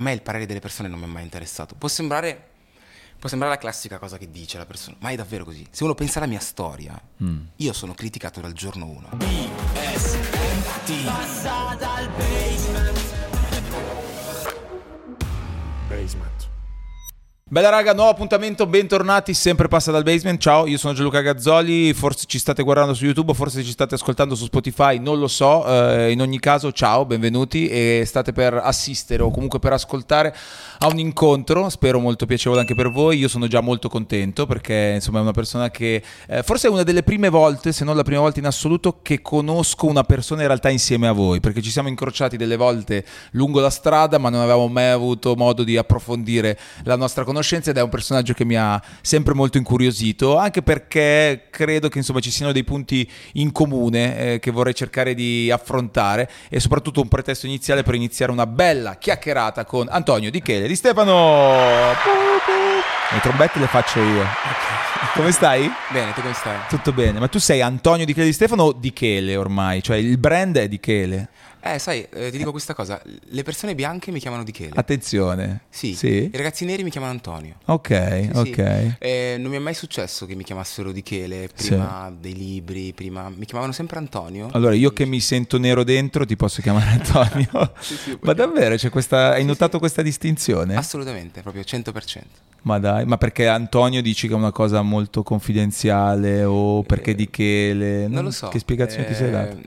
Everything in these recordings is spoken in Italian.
A me il parere delle persone non mi è mai interessato. Può sembrare, può sembrare la classica cosa che dice la persona, ma è davvero così. Se uno pensa alla mia storia, Mm. io sono criticato dal giorno 1. Bella raga, nuovo appuntamento, bentornati, sempre passa dal basement. Ciao, io sono Gianluca Gazzoli, forse ci state guardando su YouTube, forse ci state ascoltando su Spotify, non lo so. eh, in ogni caso, ciao, benvenuti e state per assistere o comunque per ascoltare a un incontro, spero molto piacevole anche per voi. Io sono già molto contento perché insomma è una persona che eh, forse è una delle prime volte, se non la prima volta in assoluto, che conosco una persona in realtà insieme a voi, perché ci siamo incrociati delle volte lungo la strada, ma non avevamo mai avuto modo di approfondire la nostra conoscenza ed è un personaggio che mi ha sempre molto incuriosito, anche perché credo che insomma ci siano dei punti in comune eh, che vorrei cercare di affrontare e soprattutto un pretesto iniziale per iniziare una bella chiacchierata con Antonio Di Chele di Stefano. Le trombette le faccio io. Come stai? Bene, tu come stai? Tutto bene, ma tu sei Antonio Di Chele di Stefano o Di Chele ormai? Cioè il brand è Di Chele. Eh, sai, eh, ti dico questa cosa, le persone bianche mi chiamano Di Chele. Attenzione. Sì. Sì? I ragazzi neri mi chiamano Antonio. Ok, Sì, sì. ok. Eh, non mi è mai successo che mi chiamassero Di Chele prima dei libri, prima mi chiamavano sempre Antonio. Allora, io che mi sento nero dentro ti posso chiamare Antonio. Sì, sì, ma davvero c'è questa. Hai Sì, notato sì. questa distinzione? Assolutamente, proprio 100%. ma dai, ma perché Antonio dici che è una cosa molto confidenziale o perché Eh, di Chele? Non lo so. Che spiegazione ti sei Eh, dato?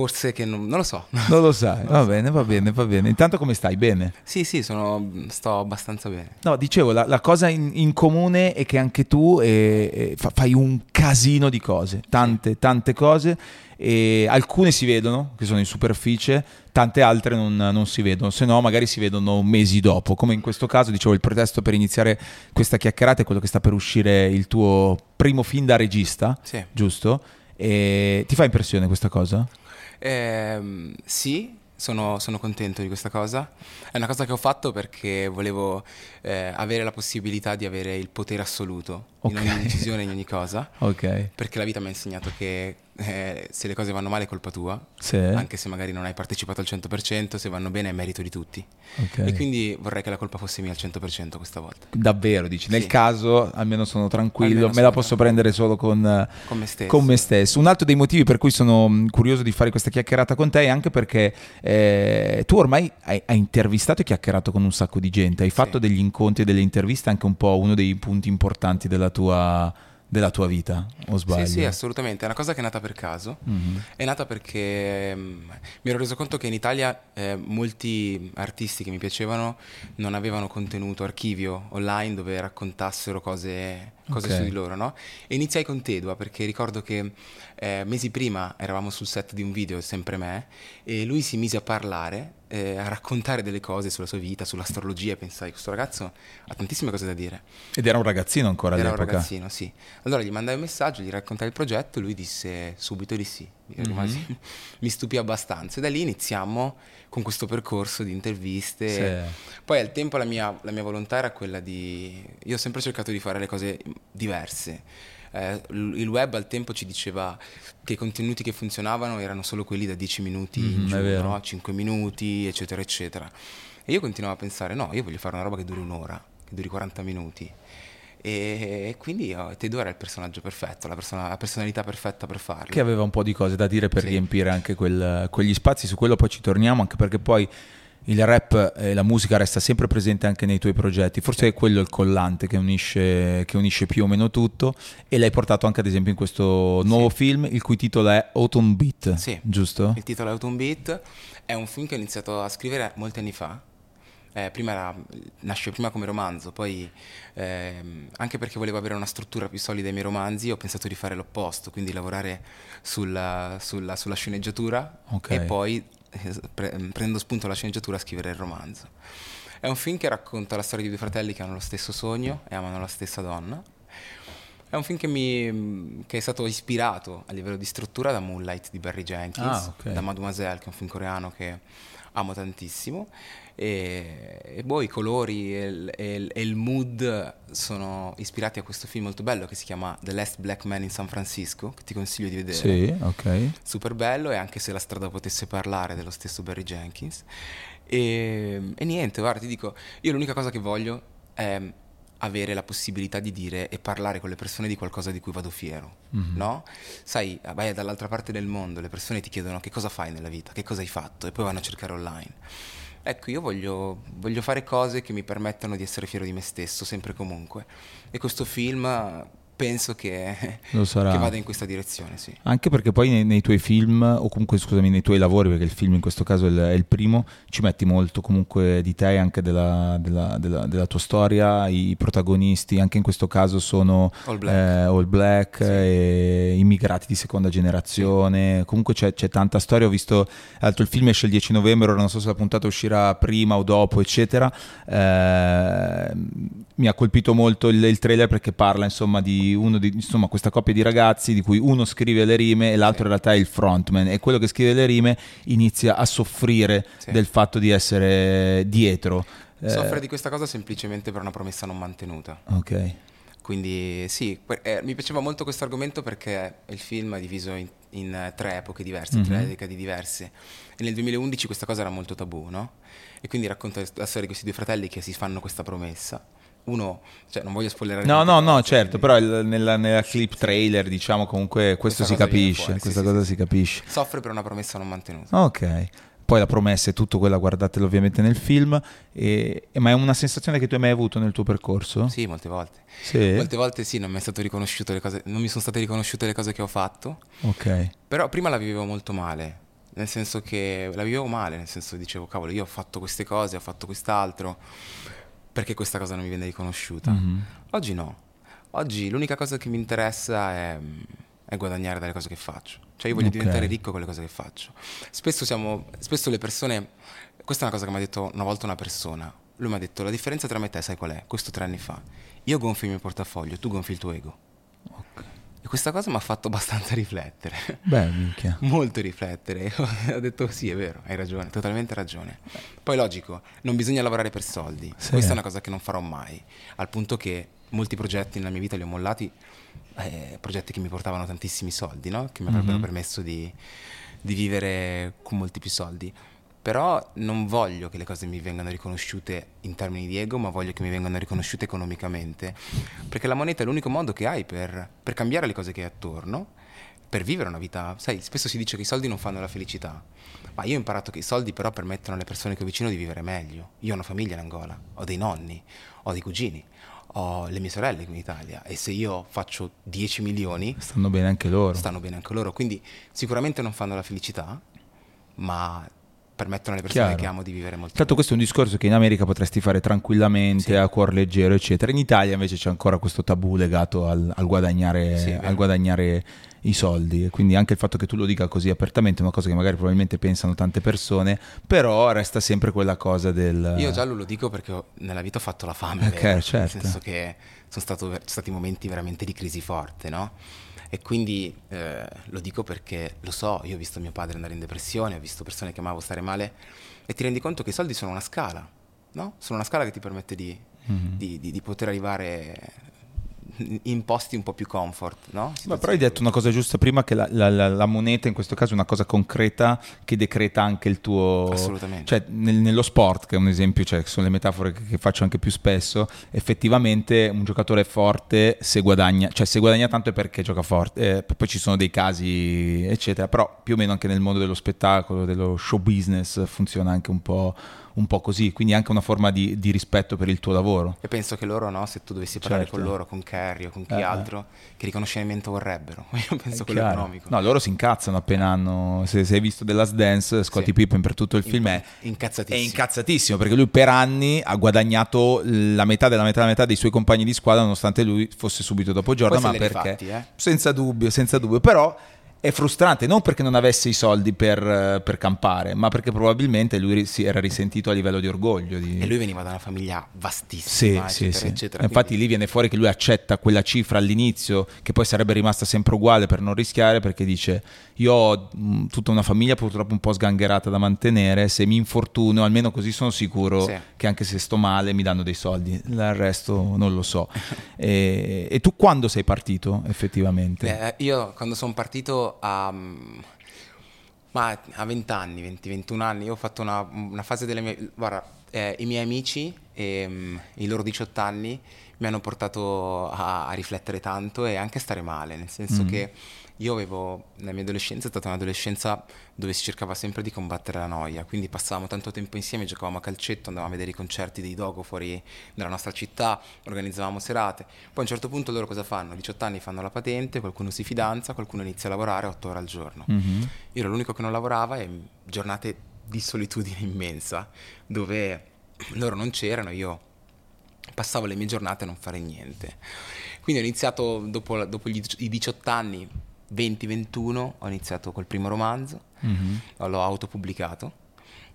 Forse che non, non lo so. Non lo sai. Va bene, va bene, va bene. Intanto come stai? Bene. sì, sì, sono, sto abbastanza bene. No, dicevo, la, la cosa in, in comune è che anche tu eh, eh, fa- fai un casino di cose, tante, tante cose, e alcune si vedono, che sono in superficie, tante altre non, non si vedono, se no magari si vedono mesi dopo, come in questo caso, dicevo, il pretesto per iniziare questa chiacchierata è quello che sta per uscire il tuo primo film da regista, Sì. giusto? E ti fa impressione questa cosa? Ehm, sì, sono, sono contento di questa cosa. È una cosa che ho fatto perché volevo eh, avere la possibilità di avere il potere assoluto in Ok. ogni decisione, in ogni cosa. Ok. Perché la vita mi ha insegnato che eh, se le cose vanno male è colpa tua, Sì. anche se magari non hai partecipato al 100%, se vanno bene è merito di tutti. Ok. E quindi vorrei che la colpa fosse mia al 100% questa volta. Davvero, dici, nel Sì. caso almeno sono tranquillo, Almeno me sono la posso tranquillo. prendere solo con, Con me stesso. con me stesso. Un altro dei motivi per cui sono mh, curioso di fare questa chiacchierata con te è anche perché eh, tu ormai hai, hai intervistato e chiacchierato con un sacco di gente, hai fatto degli incontri e delle interviste anche un po' uno dei punti importanti della tua, della tua vita, o sbaglio? Sì, sì, assolutamente. È una cosa che è nata per caso. Mhm. È nata perché mm, mi ero reso conto che in Italia eh, molti artisti che mi piacevano non avevano contenuto archivio online dove raccontassero cose, cose Ok. su di loro, no? E iniziai con Tedua perché ricordo che eh, mesi prima eravamo sul set di un video, sempre me, e lui si mise a parlare, eh, a raccontare delle cose sulla sua vita, sull'astrologia e pensai, questo ragazzo ha tantissime cose da dire. Ed era un ragazzino ancora Era un all'epoca. ragazzino, sì. Allora gli mandai un messaggio, gli raccontai il progetto e lui disse subito di sì. Io rimasi- Mhm. mi stupì abbastanza. E da lì iniziamo con questo percorso di interviste. Sì. Poi al tempo la mia, la mia volontà era quella di... Io ho sempre cercato di fare le cose diverse. Eh, il web al tempo ci diceva che i contenuti che funzionavano erano solo quelli da 10 minuti in Mhm, giù, no? 5 minuti, eccetera, eccetera. E io continuavo a pensare, no, io voglio fare una roba che duri un'ora, che duri 40 minuti. E quindi oh, Tedo era il personaggio perfetto, la, persona- la personalità perfetta per farlo. Che aveva un po' di cose da dire per Sì. riempire anche quel- quegli spazi, su quello poi ci torniamo, anche perché poi il rap e la musica resta sempre presente anche nei tuoi progetti, forse è quello il collante che unisce, che unisce più o meno tutto e l'hai portato anche ad esempio in questo nuovo film il cui titolo è Autumn Beat, Sì. giusto? Il titolo è Autumn Beat, è un film che ho iniziato a scrivere molti anni fa. Eh, prima era, nasce prima come romanzo, poi ehm, anche perché volevo avere una struttura più solida ai miei romanzi, ho pensato di fare l'opposto, quindi lavorare sulla, sulla- sulla sceneggiatura Ok. e poi eh, pre- prendo spunto dalla sceneggiatura a scrivere il romanzo. È un film che racconta la storia di due fratelli che hanno lo stesso sogno e amano la stessa donna. È un film che, mi, che è stato ispirato a livello di struttura da Moonlight di Barry Jenkins, Ah, ok. da Mademoiselle, che è un film coreano che amo tantissimo. E, e boh, i colori e il, e, il, e il, mood sono ispirati a questo film molto bello che si chiama The Last Black Man in San Francisco, che ti consiglio di vedere. Sì, ok. Super bello e anche se la strada potesse parlare dello stesso Barry Jenkins. E, e niente, guarda, ti dico, io l'unica cosa che voglio è avere la possibilità di dire e parlare con le persone di qualcosa di cui vado fiero, mm-hmm. no? Sai, vai dall'altra parte del mondo, le persone ti chiedono che cosa fai nella vita, che cosa hai fatto e poi vanno a cercare online. Ecco, io voglio, voglio fare cose che mi permettano di essere fiero di me stesso, sempre e comunque. E questo film penso che, che, vada in questa direzione, sì. Anche perché poi nei, nei, tuoi film, o comunque scusami, nei tuoi lavori, perché il film in questo caso è il, è il primo, ci metti molto comunque di te, anche della, della, della, della, tua storia, i protagonisti, anche in questo caso sono All Black, eh, all black sì. immigrati di seconda generazione, sì. comunque c'è, c'è, tanta storia, ho visto, altro il film esce il 10 novembre, non so se la puntata uscirà prima o dopo, eccetera, eh, mi ha colpito molto il, il trailer perché parla insomma di uno di, insomma, questa coppia di ragazzi di cui uno scrive le rime e l'altro in realtà è il frontman e quello che scrive le rime inizia a soffrire sì. del fatto di essere dietro. Soffre eh, di questa cosa semplicemente per una promessa non mantenuta. Ok. Quindi sì, eh, mi piaceva molto questo argomento perché il film è diviso in, in tre epoche diverse, mm-hmm. tre decadi diverse. E nel 2011 questa cosa era molto tabù, no? E quindi racconta la storia di questi due fratelli che si fanno questa promessa uno, cioè non voglio spoilerare. No, no, no, certo, però il, nella, nella, clip trailer, diciamo, comunque questo si capisce, fuori, questa sì, cosa sì, si capisce. Soffre per una promessa non mantenuta. Ok. Poi la promessa è tutto quella, guardatelo ovviamente nel film, e, e, ma è una sensazione che tu hai mai avuto nel tuo percorso? Sì, molte volte. Sì. Molte volte sì, non mi, le cose, non mi sono state riconosciute le cose che ho fatto. Ok. Però prima la vivevo molto male, nel senso che la vivevo male, nel senso dicevo, cavolo, io ho fatto queste cose, ho fatto quest'altro perché questa cosa non mi viene riconosciuta. Mm-hmm. Oggi no. Oggi l'unica cosa che mi interessa è, è, guadagnare dalle cose che faccio. Cioè io voglio okay. diventare ricco con le cose che faccio. Spesso, siamo, spesso le persone... Questa è una cosa che mi ha detto una volta una persona. Lui mi ha detto la differenza tra me e te sai qual è? Questo tre anni fa. Io gonfio il mio portafoglio, tu gonfi il tuo ego. Questa cosa mi ha fatto abbastanza riflettere. Beh, minchia. Molto riflettere. ho detto sì, è vero, hai ragione, totalmente ragione. Poi logico, non bisogna lavorare per soldi. Sì. Questa è una cosa che non farò mai. Al punto che molti progetti nella mia vita li ho mollati, eh, progetti che mi portavano tantissimi soldi, no? Che mi avrebbero mm-hmm. permesso di, di vivere con molti più soldi però non voglio che le cose mi vengano riconosciute in termini di ego, ma voglio che mi vengano riconosciute economicamente, perché la moneta è l'unico modo che hai per, per cambiare le cose che hai attorno, per vivere una vita, sai, spesso si dice che i soldi non fanno la felicità, ma io ho imparato che i soldi però permettono alle persone che ho vicino di vivere meglio. Io ho una famiglia in Angola, ho dei nonni, ho dei cugini, ho le mie sorelle qui in Italia e se io faccio 10 milioni... Stanno bene anche loro. Stanno bene anche loro, quindi sicuramente non fanno la felicità, ma permettono alle persone Chiaro. che amo di vivere molto Tanto questo è un discorso che in America potresti fare tranquillamente, sì. a cuor leggero, eccetera. In Italia invece c'è ancora questo tabù legato al, al, guadagnare, sì, al guadagnare, i soldi. E quindi anche il fatto che tu lo dica così apertamente è una cosa che magari probabilmente pensano tante persone, però resta sempre quella cosa del... Io già lo dico perché nella vita ho fatto la fame, okay, certo. nel senso che sono stato, stati momenti veramente di crisi forte, no? E quindi eh, lo dico perché lo so, io ho visto mio padre andare in depressione, ho visto persone che amavo stare male e ti rendi conto che i soldi sono una scala, no? Sono una scala che ti permette di, mm-hmm. di, di, di poter arrivare in posti un po' più comfort, no? Ma però hai detto una cosa giusta prima che la, la, la, la, moneta in questo caso è una cosa concreta che decreta anche il tuo... Assolutamente. Cioè nel, nello sport, che è un esempio, cioè, sono le metafore che, che, faccio anche più spesso, effettivamente un giocatore forte se guadagna, cioè se guadagna tanto è perché gioca forte, eh, poi ci sono dei casi eccetera, però più o meno anche nel mondo dello spettacolo, dello show business funziona anche un po' un po' così, quindi anche una forma di, di, rispetto per il tuo lavoro. E penso che loro, no, se tu dovessi parlare certo. con loro, con Kerry o con chi eh, eh. altro, che riconoscimento vorrebbero? Io penso quello economico. No, loro si incazzano appena hanno, se, se hai visto The Last Dance, Scottie sì. Pippen per tutto il film è incazzatissimo. è incazzatissimo perché lui per anni ha guadagnato la metà della metà della metà dei suoi compagni di squadra nonostante lui fosse subito dopo Jordan, ma perché? Fatti, eh? Senza dubbio, senza dubbio, però è frustrante non perché non avesse i soldi per, eh, per campare, ma perché probabilmente lui si era risentito a livello di orgoglio. Di... E lui veniva da una famiglia vastissima, sì, eccetera, sì, sì. eccetera. Infatti quindi- lì viene fuori che lui accetta quella cifra all'inizio, che poi sarebbe rimasta sempre uguale per non rischiare, perché dice io ho tutta una famiglia purtroppo un po' sgangherata da mantenere, se mi infortuno almeno così sono sicuro Sì. che anche se sto male mi danno dei soldi, il resto non lo so. e, e tu quando sei partito effettivamente? Beh, io quando sono partito a, ma a 20 anni, 20, 21 anni, io ho fatto una, una fase delle mie... Guarda, eh, i miei amici e mm, i loro 18 anni mi hanno portato a, a riflettere tanto e anche a stare male, nel senso Mm. che io avevo, la mia adolescenza è stata un'adolescenza dove si cercava sempre di combattere la noia, quindi passavamo tanto tempo insieme, giocavamo a calcetto, andavamo a vedere i concerti dei Dogo fuori dalla nostra città, organizzavamo serate. Poi a un certo punto loro cosa fanno? A 18 anni fanno la patente, qualcuno si fidanza, qualcuno inizia a lavorare 8 ore al giorno. Mhm. Io ero l'unico che non lavorava e giornate di solitudine immensa, dove loro non c'erano, io passavo le mie giornate a non fare niente. Quindi ho iniziato dopo, dopo gli- i 18 anni, 20-21, ho iniziato col primo romanzo, Mhm. l'ho autopubblicato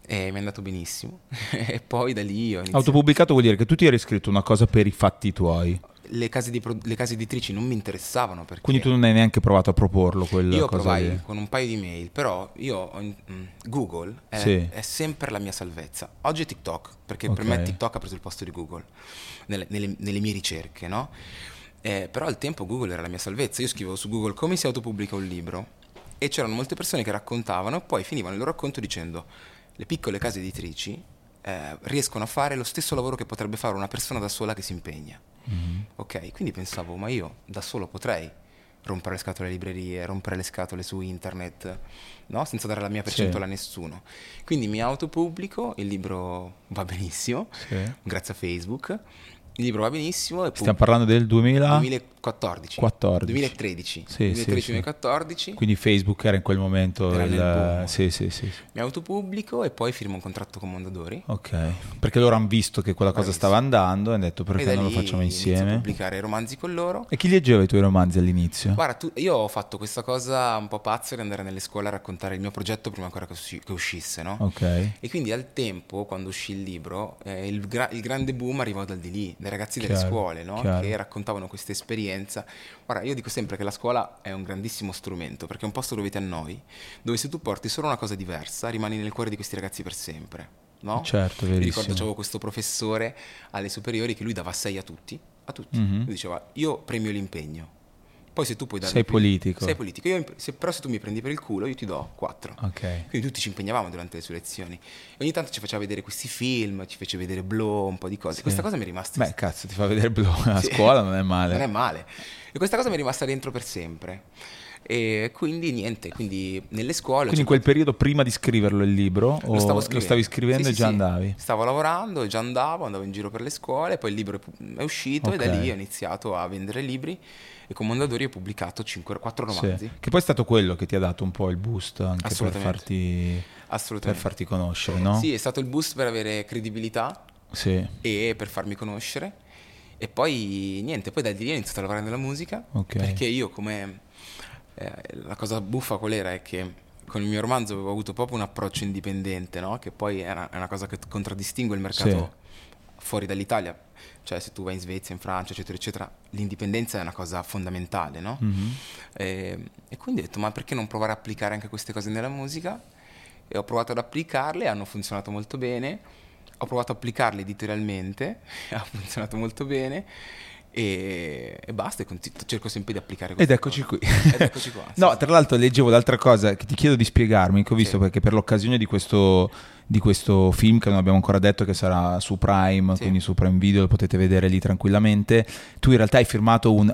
e mi è andato benissimo. e poi da lì ho iniziato... Autopubblicato vuol dire che tu ti eri scritto una cosa per i fatti tuoi, le, case di pro- le case editrici non mi interessavano perché... quindi tu non hai neanche provato a proporlo quella Io cosa provai lì. con un paio di mail, però io mm, Google è, Sì. è sempre la mia salvezza. Oggi è TikTok, perché per Ok. me TikTok ha preso il posto di Google nelle, nelle- nelle mie ricerche, no? Eh, però al tempo Google era la mia salvezza. Io scrivevo su Google come si autopubblica un libro e c'erano molte persone che raccontavano e poi finivano il loro racconto dicendo le piccole case editrici eh, riescono a fare lo stesso lavoro che potrebbe fare una persona da sola che si impegna. Mhm. Ok, quindi pensavo, ma io da solo potrei rompere le scatole alle librerie, rompere le scatole su internet, no? Senza dare la mia percentuale a nessuno. Quindi mi autopubblico, il libro va benissimo, Sì. grazie a Facebook, libro va benissimo Stiamo parlando del 2000? 2014, 14. 2013, Sì, sì, 2013-2014, Quindi Facebook era in quel momento Era il... Sì, sì, sì. sì. mi autopubblico e poi firmo un contratto con Mondadori. Ok, perché loro hanno visto che quella cosa stava andando e hanno detto perché non lo facciamo insieme. pubblicare romanzi con loro. E chi leggeva i tuoi romanzi all'inizio? Guarda, tu- io ho fatto questa cosa un po' pazza di andare nelle scuole a raccontare il mio progetto prima ancora che, usci- che uscisse, no? Ok. E quindi al tempo, quando uscì il libro, eh, il, gra- il grande boom arrivò dal di lì, dai ragazzi delle Chiaro, scuole, no? chiaro. Che raccontavano questa esperienza. Guarda, io dico sempre che la scuola è un grandissimo strumento, perché è un posto dove ti annoi, dove se tu porti solo una cosa diversa, rimani nel cuore di questi ragazzi per sempre, no? Certo, Mi verissimo. ricordo c'avevo questo professore alle superiori che lui dava 6 a tutti, a tutti. Mhm. Lui diceva, io premio l'impegno. Poi se tu puoi dare Sei politico. Sei politico. Io se- però se tu mi prendi per il culo, io ti do 4. Ok. Quindi tutti ci impegnavamo durante le sue lezioni. E ogni tanto ci faceva vedere questi film, ci fece vedere Blow, un po' di cose. Sì. Questa cosa mi è rimasta Beh, cazzo, ti fa vedere blu a Sì. scuola, non è male. Non è male. E questa cosa mi è rimasta dentro per sempre. E quindi niente, quindi nelle scuole... Quindi in quel periodo prima di scriverlo il libro Lo, stavo stavi scrivendo Sì, e sì, già sì. andavi? Stavo lavorando e già andavo, andavo in giro per le scuole, poi il libro è uscito e da lì ho iniziato a vendere libri e con Mondadori ho pubblicato 4 Sì. romanzi. Che poi è stato quello che ti ha dato un po' il boost anche per farti, per farti conoscere, no? Sì, è stato il boost per avere credibilità Sì. e per farmi conoscere. E poi niente, poi da lì ho iniziato a lavorare nella musica Ok. perché io come eh, la cosa buffa qual era è che con il mio romanzo avevo avuto proprio un approccio indipendente, no? Che poi è una, è una cosa che contraddistingue il mercato fuori dall'Italia. Cioè se tu vai in Svezia, in Francia, eccetera, eccetera, l'indipendenza è una cosa fondamentale, no? Mhm. E, e quindi ho detto, ma perché non provare a applicare anche queste cose nella musica? E ho provato ad applicarle, hanno funzionato molto bene. Ho provato a applicarle editorialmente, ha funzionato molto bene. E, e basta, e conti- cerco sempre di applicare Ed eccoci cose. qui. Ed eccoci qua. No, sì. tra l'altro leggevo l'altra cosa che ti chiedo di spiegarmi, che ho visto Sì. perché per l'occasione di questo, di questo film che non abbiamo ancora detto che sarà su Prime, Sì. quindi su Prime Video lo potete vedere lì tranquillamente, tu in realtà hai firmato un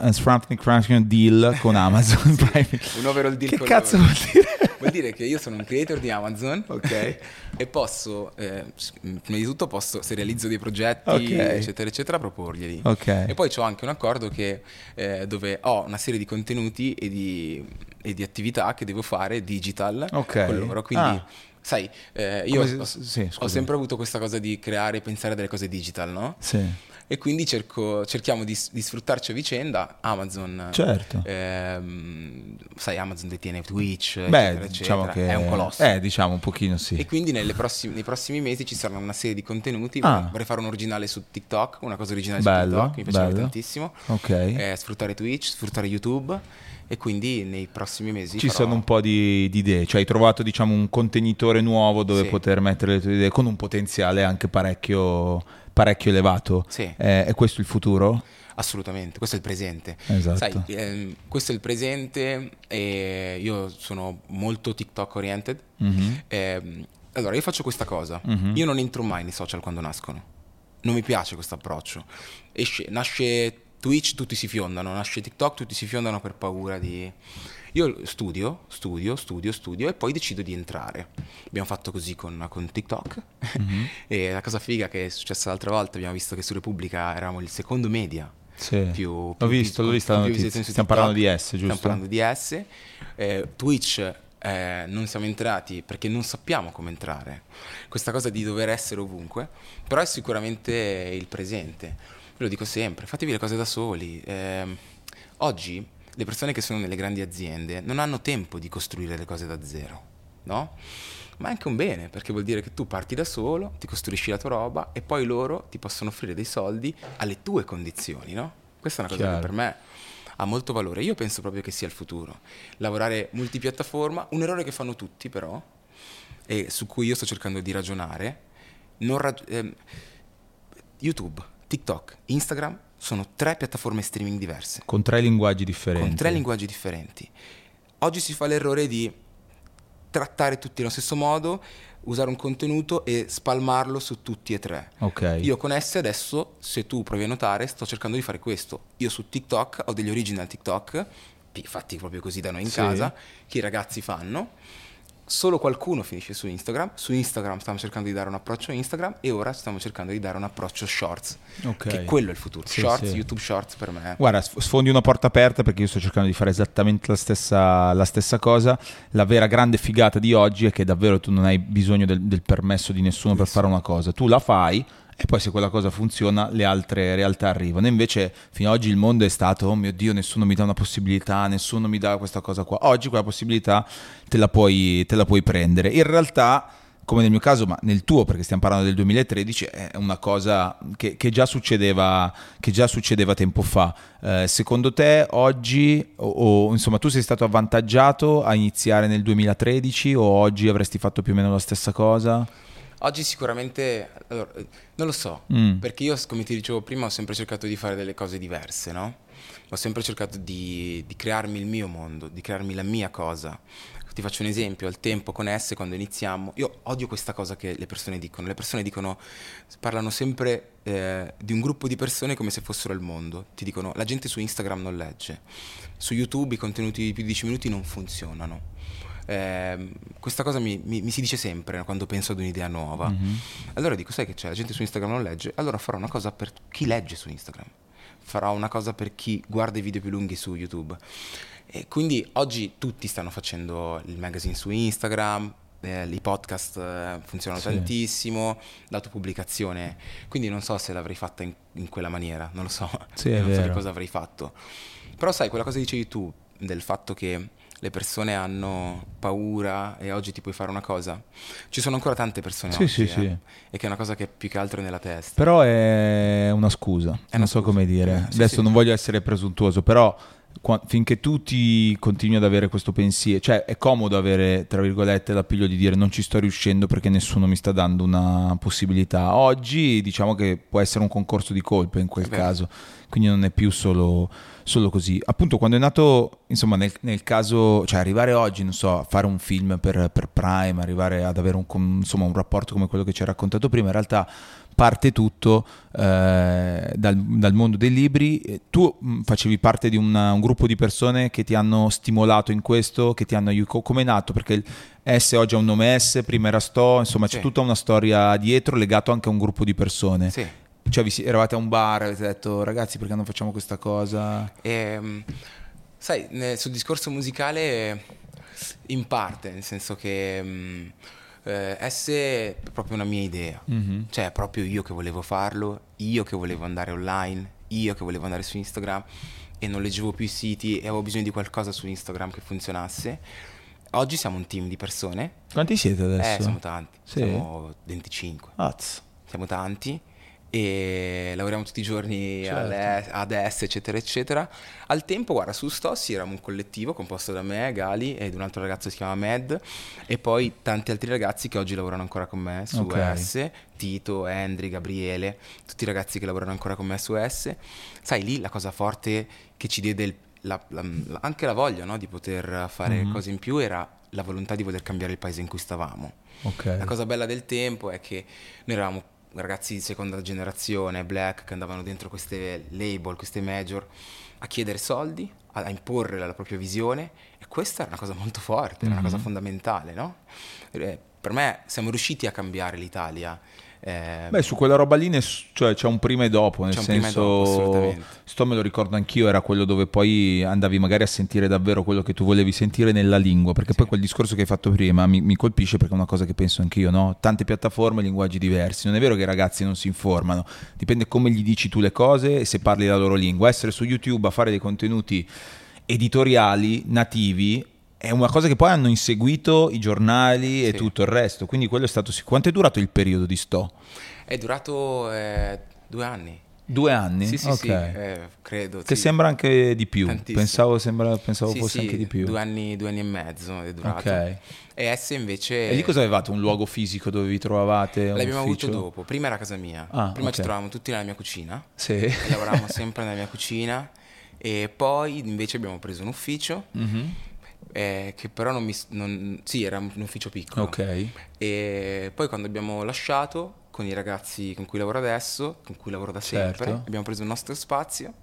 Crunching deal con Amazon Prime. Un overall deal Che con cazzo vuol dire? Vuol dire che io sono un creator di Amazon Ok. e posso, eh, s- prima di tutto posso, se realizzo dei progetti, Ok. eccetera, eccetera, proporglieli. Ok. E poi ho anche un accordo che, eh, dove ho una serie di contenuti e di, e di attività che devo fare digital Ok. con loro. Quindi Ah. Sai, eh, io Come ho, sì, ho sempre avuto questa cosa di creare e pensare delle cose digital, no? Sì. E quindi cerco- cerchiamo di, di sfruttarci a vicenda. Amazon, Certo. ehm, sai, Amazon detiene Twitch, Beh, eccetera, diciamo eccetera. che è un colosso. Eh, diciamo un pochino sì. E quindi nelle prossime- nei prossimi mesi ci saranno una serie di contenuti. Ah. Vorrei fare un originale su TikTok, una cosa originale Bello, su TikTok, mi piacerebbe tantissimo. Ok. Eh, sfruttare Twitch, sfruttare YouTube. E quindi nei prossimi mesi Ci farò- sono un po' di, di idee, cioè hai trovato diciamo un contenitore nuovo dove Sì. poter mettere le tue idee con un potenziale anche parecchio, parecchio elevato. Sì. Eh, è questo il futuro? Assolutamente, questo è il presente. Esatto. Sai, ehm, questo è il presente e io sono molto TikTok oriented. Mhm. Ehm, allora, io faccio questa cosa. Mhm. Io non entro mai nei social quando nascono. Non mi piace questo approccio. Esce- nasce Twitch, tutti si fiondano. Nasce TikTok, tutti si fiondano per paura di... Io studio, studio, studio, studio e poi decido di entrare. Abbiamo fatto così con, con TikTok. Mhm. e la cosa figa che è successa l'altra volta, abbiamo visto che su Repubblica eravamo il secondo media Sì. più, L'ho più visto, più visualizzazioni su Stiamo TikTok. parlando di S, giusto? Stiamo parlando di S. Eh, Twitch eh, non siamo entrati perché non sappiamo come entrare. Questa cosa di dover essere ovunque, però è sicuramente il presente. Ve lo dico sempre, fatevi le cose da soli. Ehm, oggi le persone che sono nelle grandi aziende non hanno tempo di costruire le cose da zero, no? Ma è anche un bene, perché vuol dire che tu parti da solo, ti costruisci la tua roba e poi loro ti possono offrire dei soldi alle tue condizioni, no? Questa è una cosa Chiaro. che per me ha molto valore. Io penso proprio che sia il futuro. Lavorare multipiattaforma, un errore che fanno tutti però, e su cui io sto cercando di ragionare, rag- ehm, YouTube, TikTok, Instagram sono tre piattaforme streaming diverse Con tre linguaggi differenti. con tre linguaggi differenti. Oggi si fa l'errore di trattare tutti nello stesso modo, usare un contenuto e spalmarlo su tutti e tre. Ok. Io con esse adesso, se tu provi a notare, sto cercando di fare questo. Io su TikTok ho degli original TikTok, fatti proprio così da noi in Sì. casa, che i ragazzi fanno. Solo qualcuno finisce su Instagram. Su Instagram stiamo cercando di dare un approccio a Instagram e ora stiamo cercando di dare un approccio Shorts. Ok. Che quello è il futuro. Sì, shorts, sì. YouTube Shorts per me. Guarda, sf- sfondi una porta aperta perché io sto cercando di fare esattamente la stessa, la stessa cosa. La vera grande figata di oggi è che davvero tu non hai bisogno del, del permesso di nessuno per fare una cosa. Tu la fai e poi se quella cosa funziona le altre realtà arrivano. Invece fino ad oggi il mondo è stato, oh mio Dio, nessuno mi dà una possibilità, nessuno mi dà questa cosa qua. Oggi quella possibilità te la puoi, te la puoi prendere. In realtà come nel mio caso, ma nel tuo, perché stiamo parlando del 2013, è una cosa che, che già, succedeva, che già succedeva tempo fa. Eh, secondo te oggi, o, o, insomma, tu sei stato avvantaggiato a iniziare nel 2013 o oggi avresti fatto più o meno la stessa cosa? Oggi sicuramente, allora, non lo so, Mm. perché io, come ti dicevo prima, ho sempre cercato di fare delle cose diverse, no? Ho sempre cercato di, di crearmi il mio mondo, di crearmi la mia cosa. Ti faccio un esempio, al tempo con S, quando iniziamo, io odio questa cosa che le persone dicono. Le persone dicono, parlano sempre eh, di un gruppo di persone come se fossero il mondo. Ti dicono, la gente su Instagram non legge, su YouTube i contenuti di più di 10 minuti non funzionano. Ehm, questa cosa mi, mi- mi si dice sempre quando penso ad un'idea nuova. Mhm. Allora dico, sai che c'è, la gente su Instagram non legge, allora farò una cosa per chi legge su Instagram. Farò una cosa per chi guarda i video più lunghi su YouTube. E quindi oggi tutti stanno facendo il magazine su Instagram, eh, i podcast eh, funzionano Sì. tantissimo, l'autopubblicazione. Quindi non so se l'avrei fatta in, in quella maniera, non lo so. Sì, non so che vero. cosa avrei fatto. Però sai, quella cosa che dicevi tu, del fatto che le persone hanno paura e oggi ti puoi fare una cosa. Ci sono ancora tante persone Sì, oggi, sì, eh, sì. e che è una cosa che più che altro è nella testa. Però è una scusa, È non una so scusa. come dire. Adesso non voglio essere presuntuoso, però finché tu ti continui ad avere questo pensiero, cioè è comodo avere, tra virgolette, l'appiglio di dire non ci sto riuscendo perché nessuno mi sta dando una possibilità. Oggi diciamo che può essere un concorso di colpe in quel caso, quindi non è più solo, solo così. Appunto quando è nato, insomma nel, nel caso, cioè arrivare oggi, non so, a fare un film per, per Prime, arrivare ad avere un, insomma, un rapporto come quello che ci hai raccontato prima, in realtà parte tutto eh, dal, dal mondo dei libri. Tu mh, facevi parte di una- un gruppo di persone che ti hanno stimolato in questo, che ti hanno aiutato. Come è nato? Perché S oggi ha un nome S, prima era Sto, insomma c'è Sì. tutta una storia dietro legato anche a un gruppo di persone. Sì. Cioè vi eravate a un bar e avete detto ragazzi perché non facciamo questa cosa? Ehm, sai, sul discorso musicale, in parte, nel senso che mm, Eh, è proprio una mia idea, Mhm. cioè proprio io che volevo farlo, io che volevo andare online, io che volevo andare su Instagram e non leggevo più i siti e avevo bisogno di qualcosa su Instagram che funzionasse. Oggi siamo un team di persone, Quanti siete adesso? eh, siamo tanti, Sì? siamo 25, Az. siamo tanti e lavoriamo tutti i giorni Certo. ad S, eccetera, eccetera. Al tempo, guarda, su Stossi eravamo un collettivo composto da me, Gali, ed un altro ragazzo che si chiama Med, e poi tanti altri ragazzi che oggi lavorano ancora con me su Ok. S, Tito, Endri, Gabriele, tutti i ragazzi che lavorano ancora con me su S. Sai, lì la cosa forte che ci diede la- la- anche la voglia no, di poter fare Mhm. cose in più era la volontà di voler cambiare il paese in cui stavamo. Ok. La cosa bella del tempo è che noi eravamo ragazzi di seconda generazione, black, che andavano dentro queste label, queste major, a chiedere soldi, a, a imporre la, la propria visione e questa era una cosa molto forte, era una cosa Mhm. fondamentale, no? Eh, Per me siamo riusciti a cambiare l'Italia. Eh, Beh, su quella roba lì ness- cioè, c'è un prima e dopo, nel senso, dopo, sto me lo ricordo anch'io, era quello dove poi andavi magari a sentire davvero quello che tu volevi sentire nella lingua, perché poi quel discorso che hai fatto prima mi, mi colpisce perché è una cosa che penso anch'io, no? Tante piattaforme, linguaggi diversi, non è vero che i ragazzi non si informano, dipende come gli dici tu le cose e se parli la loro lingua, essere su YouTube a fare dei contenuti editoriali nativi è una cosa che poi hanno inseguito i giornali e Sì. tutto il resto, quindi quello è stato... Quanto è durato il periodo di Sto? È durato eh, due anni. Due anni? Sì, sì, Ok. sì, eh, credo. Che sì. sembra anche di più. Tantissimo. Pensavo, sembra- pensavo fosse anche di più. Due anni, due anni e mezzo è durato. Ok. E S invece... E lì cosa avevate? Un luogo fisico dove vi trovavate? L'abbiamo avuto dopo. Prima era casa mia. Ah, Prima ok. ci trovavamo tutti nella mia cucina. Sì. E lavoravamo sempre nella mia cucina. E poi invece abbiamo preso un ufficio. Mhm. Eh, che però non mi... non- sì, era un ufficio piccolo. Ok. E poi quando abbiamo lasciato con i ragazzi con cui lavoro adesso, con cui lavoro da sempre, Certo. abbiamo preso il nostro spazio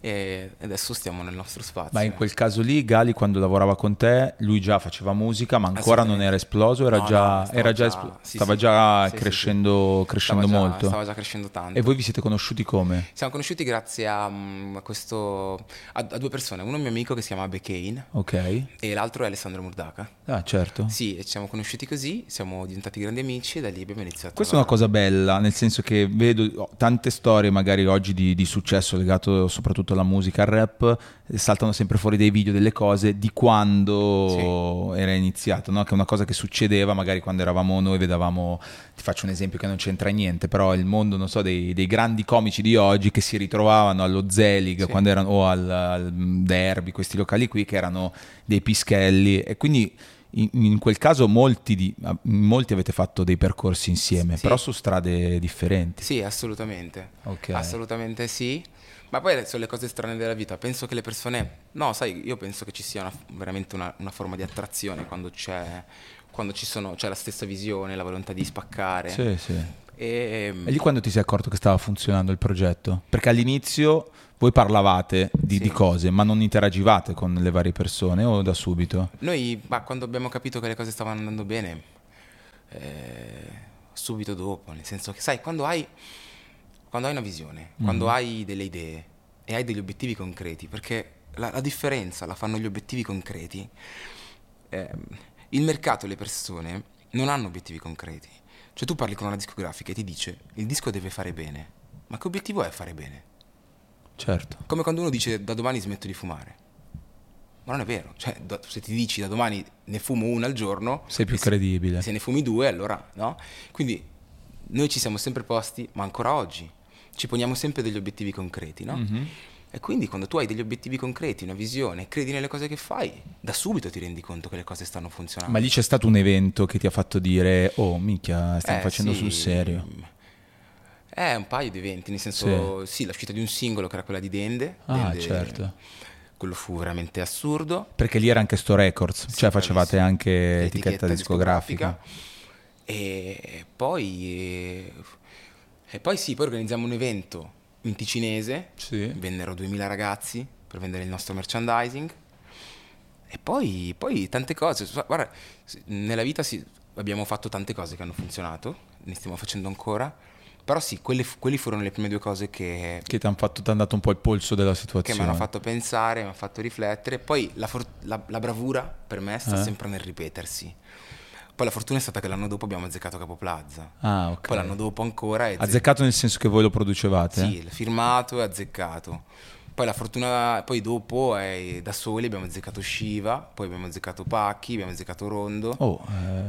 e adesso stiamo nel nostro spazio. Ma in quel caso lì, Gali, quando lavorava con te, lui già faceva musica, ma ancora non era esploso, era No, già, no, stava era già, già- espl- sì, stava sì. già Sì, crescendo, crescendo Stava già- molto. Stava già crescendo tanto. E voi vi siete conosciuti come? Siamo conosciuti grazie a, mm, a questo a, a due persone, uno è un mio amico che si chiama Bekane Ok. e l'altro è Alessandro Murdaca. Ah, certo. Sì, e ci siamo conosciuti così, siamo diventati grandi amici e da lì abbiamo iniziato. Questa è una cosa bella, nel senso che vedo tante storie magari oggi di, di successo legato soprattutto alla musica, al rap, eh, saltano sempre fuori dei video delle cose di quando era iniziato, no? che è una cosa che succedeva magari quando eravamo noi, vedevamo, ti faccio un esempio che non c'entra niente, però il mondo, non so, dei, dei grandi comici di oggi che si ritrovavano allo Zelig Sì. quando erano, o al, al Derby, questi locali qui che erano dei pischelli e quindi... In, quel caso molti, di- molti avete fatto dei percorsi insieme, Sì. però su strade differenti. Sì, assolutamente. Ok. Assolutamente sì. Ma poi sono le cose strane della vita. Penso che le persone... No, sai, io penso che ci sia una- veramente una, una forma di attrazione quando c'è... Quando ci sono, c'è la stessa visione, la volontà di spaccare. Sì, sì. E, E lì quando ti sei accorto che stava funzionando il progetto? Perché all'inizio voi parlavate di, Sì. di cose, ma non interagivate con le varie persone o da subito? Noi, ma quando abbiamo capito che le cose stavano andando bene, eh, subito dopo, nel senso che, sai, quando hai, quando hai una visione, quando hai delle idee e hai degli obiettivi concreti, perché la, la differenza la fanno gli obiettivi concreti. Ehm, il mercato e le persone non hanno obiettivi concreti. Cioè tu parli con una discografica e ti dice il disco deve fare bene, ma che obiettivo è fare bene? Certo. Come quando uno dice da domani smetto di fumare. Ma non è vero, cioè da- se ti dici da domani ne fumo una al giorno, Sei più se- credibile. Se ne fumi due, allora no? Quindi noi ci siamo sempre posti, ma ancora oggi, ci poniamo sempre degli obiettivi concreti, no? Mhm. E quindi quando tu hai degli obiettivi concreti, una visione, credi nelle cose che fai, da subito ti rendi conto che le cose stanno funzionando. Ma lì c'è stato un evento che ti ha fatto dire, oh minchia, stiamo Eh, facendo sì. sul serio. Eh, un paio di eventi, nel senso, sì, l'uscita di un singolo che era quella di Dende. Ah, Dende- certo. Quello fu veramente assurdo. Perché lì era anche Sto Records, Sì, cioè facevate bravissimo. anche etichetta discografica. E poi, e poi sì, poi organizziamo un evento in ticinese, Sì. vennero 2000 ragazzi per vendere il nostro merchandising e poi, poi tante cose, guarda, nella vita sì, abbiamo fatto tante cose che hanno funzionato, ne stiamo facendo ancora, però sì, quelle, quelli furono le prime due cose che, Che ti hanno dato un po' il polso della che situazione. mi hanno fatto pensare, mi hanno fatto riflettere. Poi la, for- la- la bravura per me sta Eh. sempre nel ripetersi. Poi la fortuna è stata che l'anno dopo abbiamo azzeccato Capo Plaza. Ah, ok. Poi l'anno dopo ancora è Azzeccato nel senso che voi lo producevate? Sì, firmato e azzeccato. Poi la fortuna, poi dopo è da soli abbiamo azzeccato Shiva, poi abbiamo azzeccato Pacchi, abbiamo azzeccato Rondo. Oh,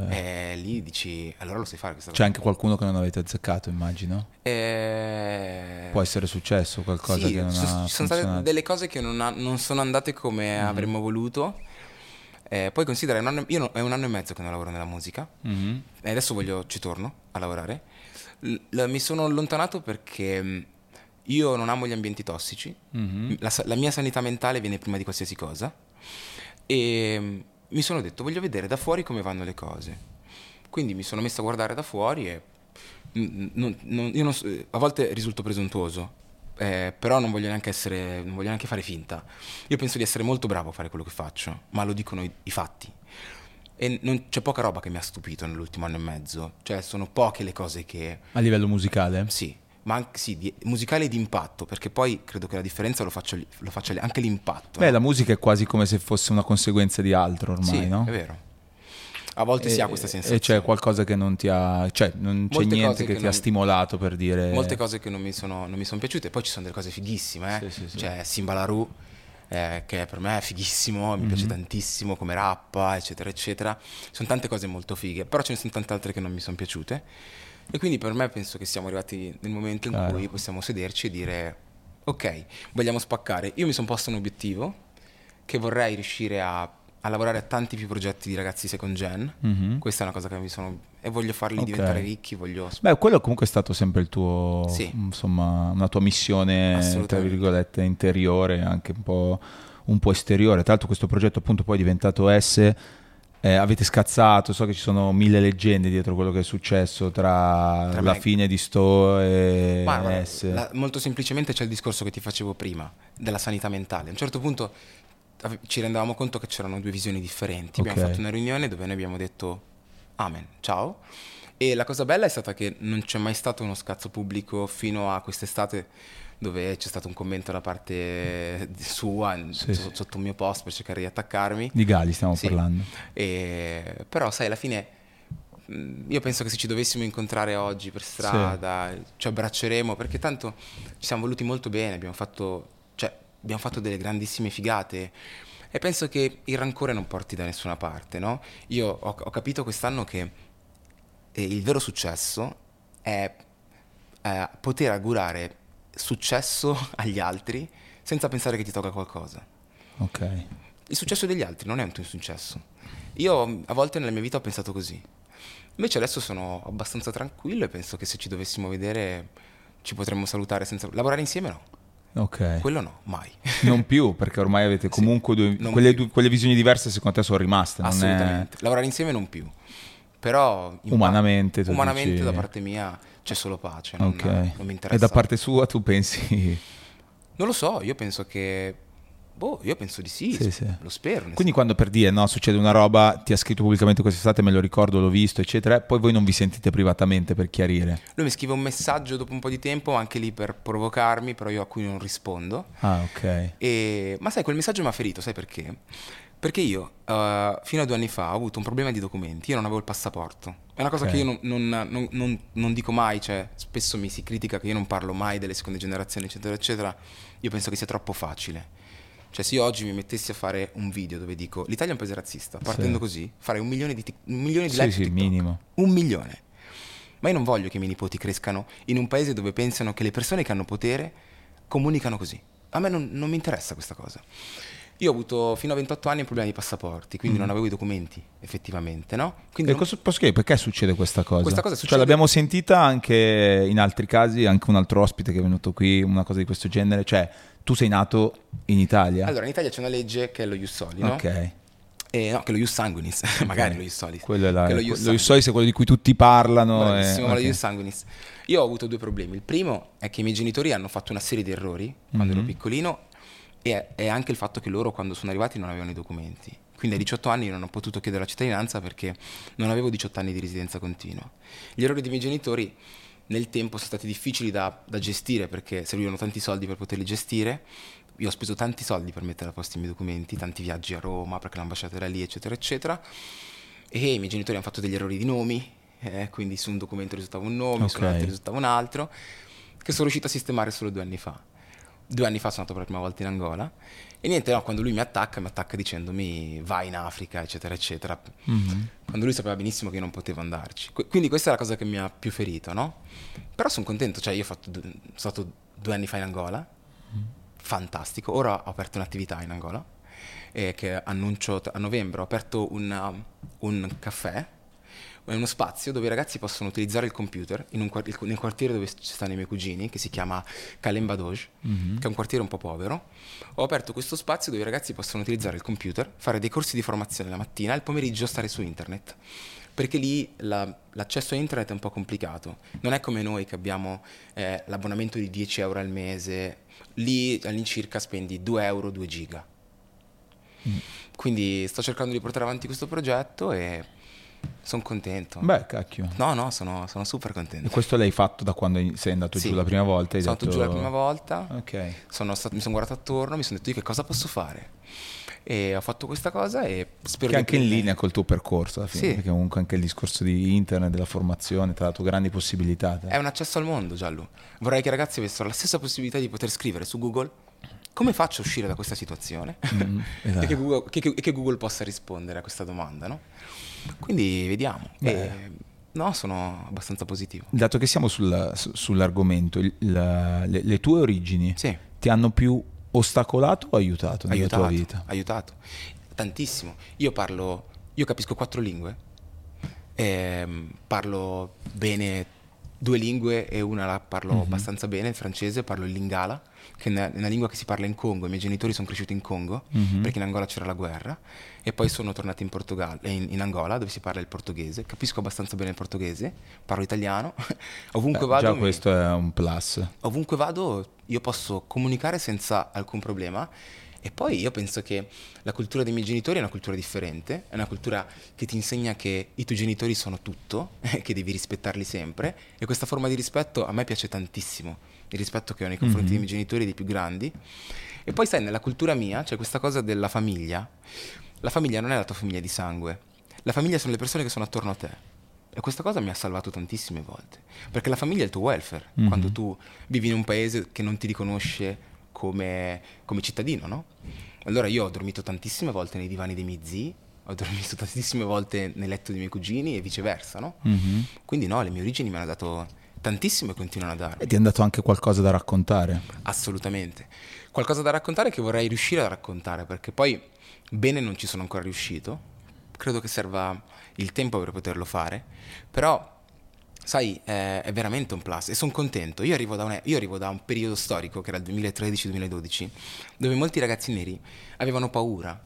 eh, E lì dici, allora lo sai fare questa c'è anche qualcuno che non avete azzeccato, immagino. Eh, Può essere successo qualcosa sì, che non ci ha sono- ci sono state delle cose che non, ha- non sono andate come Mhm. avremmo voluto. Eh, poi considera, un anno- io no- è un anno e mezzo che non lavoro nella musica Mhm. e adesso voglio, ci torno a lavorare. L- l- mi sono allontanato perché mh, io non amo gli ambienti tossici, Mhm. la, la mia sanità mentale viene prima di qualsiasi cosa e mh, mi sono detto voglio vedere da fuori come vanno le cose. Quindi mi sono messo a guardare da fuori e mh, non- non- non so- a volte risulto presuntuoso, eh, però non voglio neanche essere, non voglio neanche fare finta. Io penso di essere molto bravo a fare quello che faccio, ma lo dicono i, i fatti. E non- c'è poca roba che mi ha stupito nell'ultimo anno e mezzo, cioè sono poche le cose che A livello musicale? sì, ma anche sì, di- musicale e di impatto, perché poi credo che la differenza lo faccia, lo faccia anche l'impatto. Beh, no? la musica è quasi come se fosse una conseguenza di altro ormai, sì, no? è vero. A volte si ha questa sensazione. E c'è qualcosa che non ti ha... Cioè, non c'è Molte niente che, che ti ha stimolato per dire... Molte cose che non mi sono, non mi sono piaciute, poi ci sono delle cose fighissime, eh. Sì, sì, sì. Cioè Simbalaroo, eh, che per me è fighissimo, mi Mhm. piace tantissimo come rappa, eccetera, eccetera. Sono tante cose molto fighe, però ce ne sono tante altre che non mi sono piaciute. E quindi per me penso che siamo arrivati nel momento in Chiaro. cui possiamo sederci e dire, ok, vogliamo spaccare. Io mi sono posto un obiettivo, che vorrei riuscire a, a lavorare a tanti più progetti di ragazzi second gen. Mhm. Questa è una cosa che mi sono... e voglio farli Ok. diventare ricchi, voglio... Beh, quello comunque è stato sempre il tuo, Sì. insomma, una tua missione, tra virgolette, interiore, anche un po', un po' esteriore. Tra l'altro questo progetto appunto poi è diventato S, eh, avete scazzato, so che ci sono mille leggende dietro quello che è successo tra, Tra la me- fine di Sto e Ma S. la- molto semplicemente c'è il discorso che ti facevo prima della sanità mentale. A un certo punto ci rendevamo conto che c'erano due visioni differenti. Abbiamo Ok. fatto una riunione dove noi abbiamo detto amen, ciao. E la cosa bella è stata che non c'è mai stato uno scazzo pubblico fino a quest'estate dove c'è stato un commento da parte sua Sì, so- sì. sotto un mio post per cercare di attaccarmi. Di Gali stiamo Sì. parlando. E- però sai, alla fine mh, io penso che se ci dovessimo incontrare oggi per strada ci abbracceremo perché tanto ci siamo voluti molto bene, abbiamo fatto, cioè, abbiamo fatto delle grandissime figate e penso che il rancore non porti da nessuna parte, no? Io ho, ho capito quest'anno che eh, il vero successo è eh, poter augurare successo agli altri senza pensare che ti tocca qualcosa. Ok. Il successo degli altri non è un tuo successo. Io a volte nella mia vita ho pensato così. Invece adesso sono abbastanza tranquillo e penso che se ci dovessimo vedere ci potremmo salutare senza... Lavorare insieme no. Ok. Quello no, mai. Non più, perché ormai avete comunque due, non quelle, due- quelle visioni diverse secondo te sono rimaste. non è- Assolutamente. Lavorare insieme non più. Però... Umanamente, tu Umanamente dici- da parte mia c'è solo pace. Non, Ok. non mi interessa. E da parte sua tu pensi... Non lo so, io penso che... Boh, io penso di sì. Sì, sì. Lo spero. Quindi quando per dire no, succede una roba, ti ha scritto pubblicamente quest'estate, me lo ricordo, l'ho visto, eccetera, poi voi non vi sentite privatamente per chiarire. Lui mi scrive un messaggio dopo un po' di tempo, anche lì per provocarmi, però io a cui non rispondo. Ah, ok. E- ma sai, quel messaggio mi ha ferito, sai perché? Perché io eh, fino a due anni fa ho avuto un problema di documenti, io non avevo il passaporto. È una cosa Ok. che io non, non- non- non- non dico mai, cioè spesso mi si critica che io non parlo mai delle seconde generazioni, eccetera, eccetera. Io penso che sia troppo facile. Cioè se io oggi mi mettessi a fare un video dove dico l'Italia è un paese razzista, partendo Sì. così, farei un milione di, tic- un milione di Sì, like sì, TikTok. minimo. Un milione. Ma io non voglio che i miei nipoti crescano in un paese dove pensano che le persone che hanno potere comunicano così. A me non, non mi interessa questa cosa. Io ho avuto fino a 28 anni un problema di passaporti, quindi non avevo i documenti, effettivamente, no? Quindi E non- cosa, perché succede questa cosa? Questa cosa Cioè, succede- l'abbiamo sentita anche in altri casi, anche un altro ospite che è venuto qui, una cosa di questo genere. Cioè, tu sei nato in Italia? Allora, in Italia c'è una legge che è lo Ius Soli, no? ok. E, no, che lo Ius Sanguinis, magari lo Ius Solis. Quello è la, Che lo lo Ius Sanguinis. Solis è quello di cui tutti parlano. Bravissimo, e- ma lo. Ius Sanguinis. Io ho avuto due problemi. Il primo è che i miei genitori hanno fatto una serie di errori quando Mhm. ero piccolino e è anche il fatto che loro quando sono arrivati non avevano i documenti. Quindi a 18 anni non ho potuto chiedere la cittadinanza perché non avevo 18 anni di residenza continua. Gli errori dei miei genitori nel tempo sono stati difficili da, da gestire perché servivano tanti soldi per poterli gestire. Io ho speso tanti soldi per mettere a posto i miei documenti, tanti viaggi a Roma perché l'ambasciata era lì, eccetera, eccetera. e i miei genitori hanno fatto degli errori di nomi, eh, quindi su un documento risultava un nome, su un altro risultava un altro, che sono riuscito a sistemare solo due anni fa. Due anni fa sono andato per la prima volta in Angola e niente, no, quando lui mi attacca, mi attacca dicendomi vai in Africa, eccetera, eccetera. Mhm. Quando lui sapeva benissimo che io non potevo andarci. Que- Quindi questa è la cosa che mi ha più ferito, no? Però sono contento, cioè io ho fatto sono stato due anni fa in Angola, fantastico. Ora ho aperto un'attività in Angola, eh, che annuncio t- a novembre. Ho aperto una- un caffè, è uno spazio dove i ragazzi possono utilizzare il computer in un quar- il- nel quartiere dove ci stanno i miei cugini, che si chiama Kalembadoj, che è un quartiere un po' povero. Ho aperto questo spazio dove i ragazzi possono utilizzare il computer, fare dei corsi di formazione la mattina e il pomeriggio stare su internet. Perché lì la- l'accesso a internet è un po' complicato. Non è come noi che abbiamo eh, l'abbonamento di 10 euro al mese. Lì all'incirca spendi 2 euro, 2 giga. Quindi sto cercando di portare avanti questo progetto e sono contento. Beh, cacchio. No, no, sono, sono super E contento. questo l'hai fatto da quando sei andato Sì. giù la prima volta? Sono andato detto- giù la prima volta, Ok. sono stato- mi sono guardato attorno, mi sono detto io che cosa posso fare. E ho fatto questa cosa e spero Che anche in linea col tuo percorso, alla fine, Sì. perché comunque anche il discorso di internet, della formazione, ti ha dato grandi possibilità. te. È un accesso al mondo, Giallo. Vorrei che i ragazzi avessero la stessa possibilità di poter scrivere su Google come faccio a uscire da questa situazione Mm, esatto. e, che Google, che- che- che Google possa rispondere a questa domanda, no? Quindi vediamo. E, no, sono abbastanza positivo. Dato che siamo sul- su- sull'argomento, il- la- le, le tue origini Sì. ti hanno più ostacolato o aiutato nella aiutato, tua vita? aiutato tantissimo. Io parlo, io capisco quattro lingue, Ehm, parlo bene due lingue e una la parlo Mhm. abbastanza bene, il francese, parlo il lingala, che è una, lingua che si parla in Congo, i miei genitori sono cresciuti in Congo, Mhm. perché in Angola c'era la guerra, e poi sono tornati in, Portogallo, eh, in, in Angola dove si parla il portoghese, capisco abbastanza bene il portoghese, parlo italiano, ovunque Beh, vado... già mi- questo è un plus. ovunque vado io posso comunicare senza alcun problema e poi io penso che la cultura dei miei genitori è una cultura differente, è una cultura che ti insegna che i tuoi genitori sono tutto, che devi rispettarli sempre e questa forma di rispetto a me piace tantissimo, il rispetto che ho nei confronti Mhm. dei miei genitori e dei più grandi. E poi sai, nella cultura mia c'è questa cosa della famiglia. La famiglia non è la tua famiglia di sangue, la famiglia sono le persone che sono attorno a te. E questa cosa mi ha salvato tantissime volte. Perché la famiglia è il tuo welfare. Mhm. Quando tu vivi in un paese che non ti riconosce come, come cittadino, no? Allora io ho dormito tantissime volte nei divani dei miei zii, ho dormito tantissime volte nel letto dei miei cugini e viceversa, no? Mhm. Quindi no, le mie origini mi hanno dato tantissimo e continuano a darmi. E ti è dato anche qualcosa da raccontare. Assolutamente. Qualcosa da raccontare che vorrei riuscire a raccontare, perché poi bene non ci sono ancora riuscito. Credo che serva il tempo per poterlo fare, però sai, è, è veramente un plus e sono contento. Io arrivo, da un, io arrivo da un periodo storico che era il 2013-2012, dove molti ragazzi neri avevano paura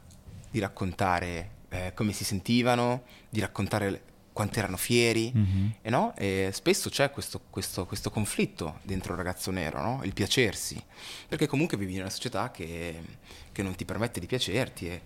di raccontare eh, come si sentivano, di raccontare quanto erano fieri, e, no? E spesso c'è questo, questo- questo conflitto dentro il ragazzo nero, no? il piacersi, perché comunque vivi in una società che, che non ti permette di piacerti. E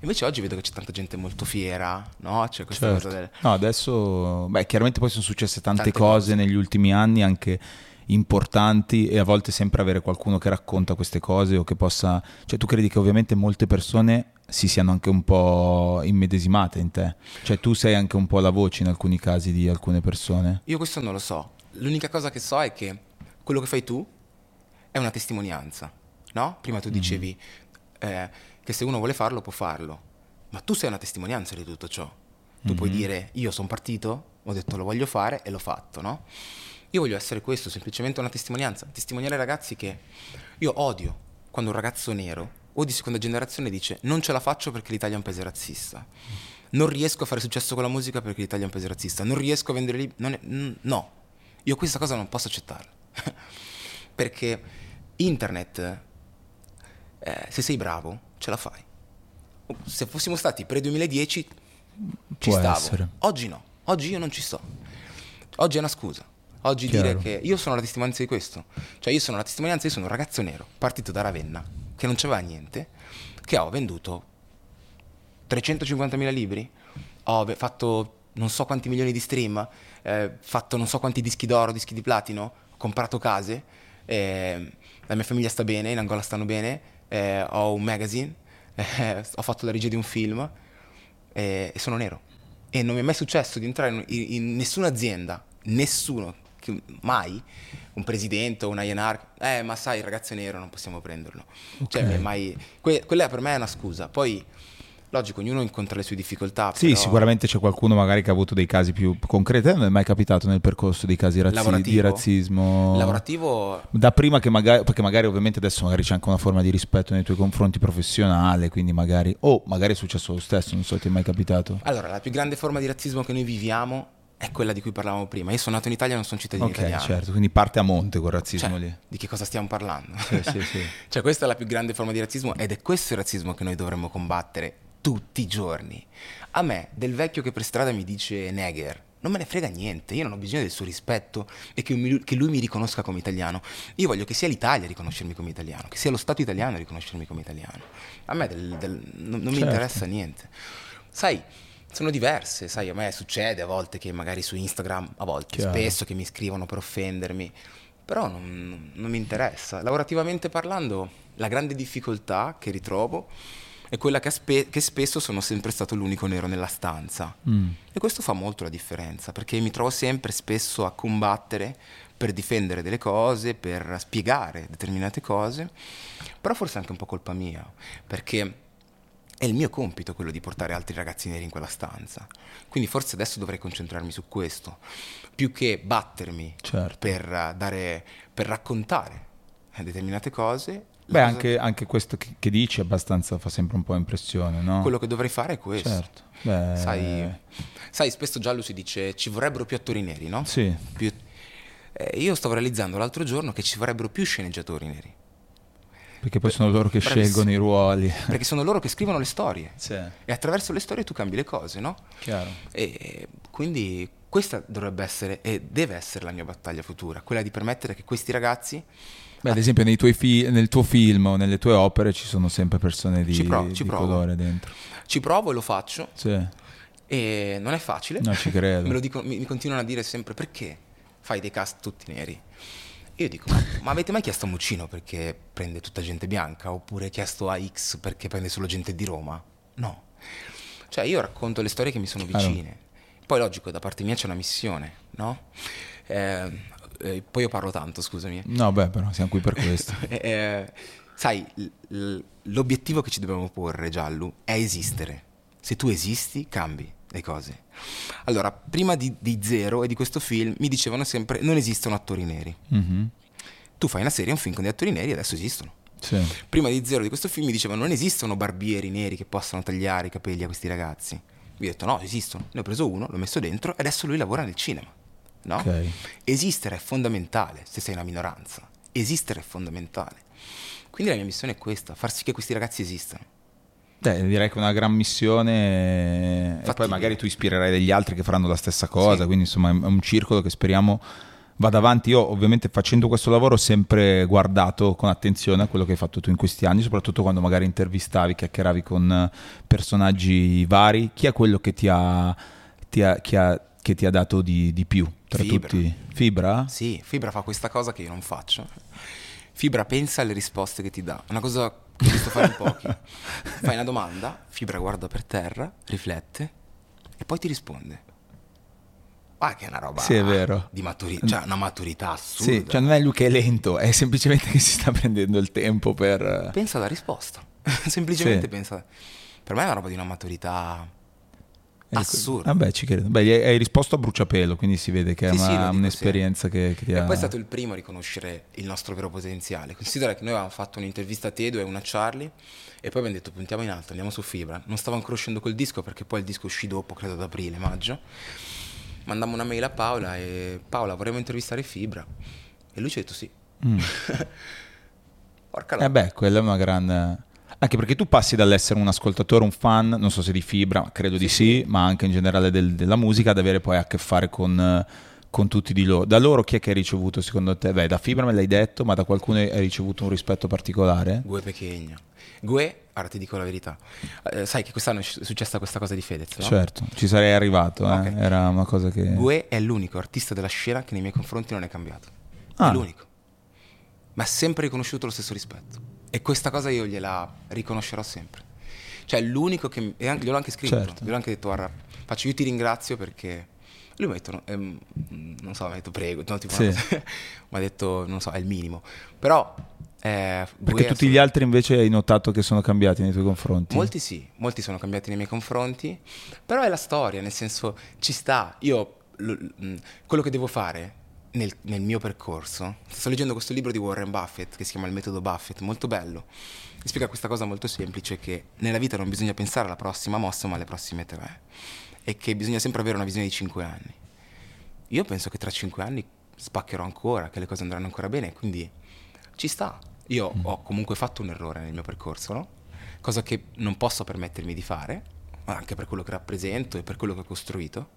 invece oggi vedo che c'è tanta gente molto fiera, no? c'è questa Certo. cosa del... No, adesso, beh, chiaramente poi sono successe tante, Tante cose, cose. negli ultimi anni, anche importanti, e a volte sempre avere qualcuno che racconta queste cose o che possa. Cioè, tu credi che ovviamente molte persone si siano anche un po' immedesimate in te? Cioè, tu sei anche un po' la voce in alcuni casi di alcune persone? Io questo non lo so. L'unica cosa che so è che quello che fai tu è una testimonianza, no? Prima tu dicevi eh, che se uno vuole farlo può farlo, ma tu sei una testimonianza di tutto ciò. Tu puoi dire io sono partito, ho detto lo voglio fare e l'ho fatto, no? Io voglio essere questo, semplicemente una testimonianza, testimoniare ai ragazzi che io odio quando un ragazzo nero o di seconda generazione dice non ce la faccio perché l'Italia è un paese razzista. Non riesco a fare successo con la musica perché l'Italia è un paese razzista. Non riesco a vendere libri. no, io questa cosa non posso accettarla. perché internet, eh, se sei bravo, ce la fai. Se fossimo stati pre-2010, ci stavo. essere. Oggi no, oggi io non ci sto. Oggi è una scusa. Oggi Chiaro. dire che io sono la testimonianza di questo. Cioè io sono la testimonianza, io sono un ragazzo nero, partito da Ravenna, che non c'aveva niente, che ho venduto 350.000 libri, ho fatto non so quanti milioni di stream, eh, fatto non so quanti dischi d'oro, dischi di platino, ho comprato case, eh, la mia famiglia sta bene, in Angola stanno bene, eh, ho un magazine, eh, ho fatto la regia di un film eh, e sono nero. E non mi è mai successo di entrare in, in- nessuna azienda, nessuno, che- mai, un presidente o un INR, eh ma sai il ragazzo è nero non possiamo prenderlo. Cioè, Ok. mi è mai, que- quella per me è una scusa. Poi, logico, ognuno incontra le sue difficoltà. Sì, però- sicuramente c'è qualcuno magari che ha avuto dei casi più concreti. Non è mai capitato nel percorso dei casi razzi- Lavorativo? di razzismo? Lavorativo Da prima che magari, perché magari ovviamente adesso magari c'è anche una forma di rispetto nei tuoi confronti professionale, quindi magari, o magari è successo lo stesso, non so, ti è mai capitato? Allora, la più grande forma di razzismo che noi viviamo è quella di cui parlavamo prima. Io sono nato in Italia e non sono cittadino Ok, italiano. certo, quindi parte a monte quel razzismo Cioè, lì. di che cosa stiamo parlando? Sì, sì, sì. cioè, questa è la più grande forma di razzismo ed è questo il razzismo che noi dovremmo combattere tutti i giorni. A me, del vecchio che per strada mi dice negher, non me ne frega niente, io non ho bisogno del suo rispetto e che, mi- che lui mi riconosca come italiano. Io voglio che sia l'Italia a riconoscermi come italiano, che sia lo Stato italiano a riconoscermi come italiano. A me del- del- non, non mi Certo. interessa niente. Sai, sono diverse, sai, a me succede a volte che magari su Instagram, a volte, Chiaro. spesso che mi scrivono per offendermi, però non, non mi interessa. Lavorativamente parlando, la grande difficoltà che ritrovo è quella che, aspe- che spesso sono sempre stato l'unico nero nella stanza. Mm. E questo fa molto la differenza, perché mi trovo sempre spesso a combattere per difendere delle cose, per spiegare determinate cose, però forse anche un po' colpa mia, perché è il mio compito quello di portare altri ragazzi neri in quella stanza. Quindi forse adesso dovrei concentrarmi su questo, più che battermi Certo. per, eh, dare, per raccontare eh, determinate cose. Beh, anche, anche questo che, che dici abbastanza fa sempre un po' impressione, no? quello che dovrei fare è questo. Certo. Beh, Sai, sai, spesso Giallo si dice ci vorrebbero più attori neri, no? Sì, Più- eh, io stavo realizzando l'altro giorno che ci vorrebbero più sceneggiatori neri, perché poi sono loro che Bravissimo. scelgono i ruoli. perché sono loro che scrivono le storie Sì, e attraverso le storie tu cambi le cose, no? chiaro. E quindi questa dovrebbe essere e deve essere la mia battaglia futura, quella di permettere che questi ragazzi Beh, ad esempio nei tuoi fi- nel tuo film o nelle tue opere ci sono sempre persone di, Ci provo, ci di provo. colore dentro. ci provo e lo faccio Sì, e non è facile. no, ci credo. Me lo dico- mi, mi continuano a dire sempre perché fai dei cast tutti neri. Io dico, ma, ma avete mai chiesto a Muccino perché prende tutta gente bianca? Oppure chiesto a X perché prende solo gente di Roma? No. Cioè io racconto le storie che mi sono vicine. Poi logico, da parte mia c'è una missione, no? Eh, eh, poi io parlo tanto, scusami. No, beh, però siamo qui per questo. Eh, sai, l- l'obiettivo che ci dobbiamo porre, Giallo, è esistere. Se tu esisti, cambi le cose. Allora, prima di, di Zero e di questo film mi dicevano sempre non esistono attori neri. Mhm, Tu fai una serie, un film con degli attori neri e adesso esistono. Sì. Prima di Zero di questo film mi dicevano non esistono barbieri neri che possano tagliare i capelli a questi ragazzi. Vi ho detto no, esistono. Ne ho preso uno, l'ho messo dentro e adesso lui lavora nel cinema. No? Ok. Esistere è fondamentale se sei una minoranza. Esistere è fondamentale. Quindi la mia missione è questa, far sì che questi ragazzi esistano. Beh, direi che è una gran missione e poi magari tu ispirerai degli altri che faranno la stessa cosa, Sì. quindi insomma è un circolo che speriamo vada avanti. Io ovviamente facendo questo lavoro ho sempre guardato con attenzione a quello che hai fatto tu in questi anni, soprattutto quando magari intervistavi, chiacchieravi con eh, personaggi vari. Chi è quello che ti ha, ti ha- chi ha- che ti ha dato di, di più tra Fibra. tutti? Fibra? Sì, Fibra fa questa cosa che io non faccio. Fibra pensa alle risposte che ti dà. Una cosa che ho visto fare in pochi. Fai una domanda, Fibra guarda per terra, riflette e poi ti risponde. Ah, che è una roba Sì, è di maturità, cioè una maturità assurda. Sì, cioè non è lui che è lento, è semplicemente che si sta prendendo il tempo per... Pensa alla risposta. Semplicemente Sì. pensa. Per me è una roba di una maturità assurda. Vabbè, ci credo. Beh, hai risposto a bruciapelo, quindi si vede che è Sì, sì, una- lo dico un'esperienza che, che ti E ha... poi è stato il primo a riconoscere il nostro vero potenziale. Considera che noi avevamo fatto un'intervista a Tedo e una a Charlie e poi abbiamo detto puntiamo in alto, andiamo su Fibra. Non stavo ancora uscendo col disco perché poi il disco uscì dopo, credo ad aprile, maggio. Mandammo una mail a Paola e Paola vorremmo intervistare Fibra. E lui ci ha detto sì. Mm. Porca la... Eh beh, quella è una grande... Anche perché tu passi dall'essere un ascoltatore, un fan, non so se di fibra, credo di sì, ma anche in generale del- della musica, ad avere poi a che fare con, eh, con tutti di loro. Da loro chi è che hai ricevuto secondo te? Beh, da fibra me l'hai detto, ma da qualcuno hai ricevuto un rispetto particolare? Gue Pechegna. Gue, ora ti dico la verità. Eh, sai che quest'anno è successa questa cosa di Fedez, no? Certo, ci sarei arrivato, eh. Ok. era una cosa che... Gue è l'unico artista della scena che nei miei confronti non è cambiato. Ah. È l'unico. Ma ha sempre riconosciuto lo stesso rispetto. E questa cosa io gliela riconoscerò sempre. Cioè, l'unico che... E anche, gliel'ho anche scritto. Certo. Gliel'ho anche detto, guarda, faccio io ti ringrazio perché lui mi ha detto, ehm, non so, mi ha detto prego, no, tipo, Sì. mi ha detto, non so, è il minimo. Però... eh, Perché tutti gli altri invece hai notato che sono cambiati nei tuoi confronti? Molti sì, molti sono cambiati nei miei confronti, però è la storia, nel senso ci sta. Io lo- mh, quello che devo fare nel, nel mio percorso, sto leggendo questo libro di Warren Buffett che si chiama Il metodo Buffett, molto bello. Mi spiega questa cosa molto semplice che nella vita non bisogna pensare alla prossima mossa, ma alle prossime tre. E che bisogna sempre avere una visione di cinque anni. Io penso che tra cinque anni spaccherò ancora, che le cose andranno ancora bene, quindi ci sta. Io ho comunque fatto un errore nel mio percorso, no? Cosa che non posso permettermi di fare, anche per quello che rappresento e per quello che ho costruito.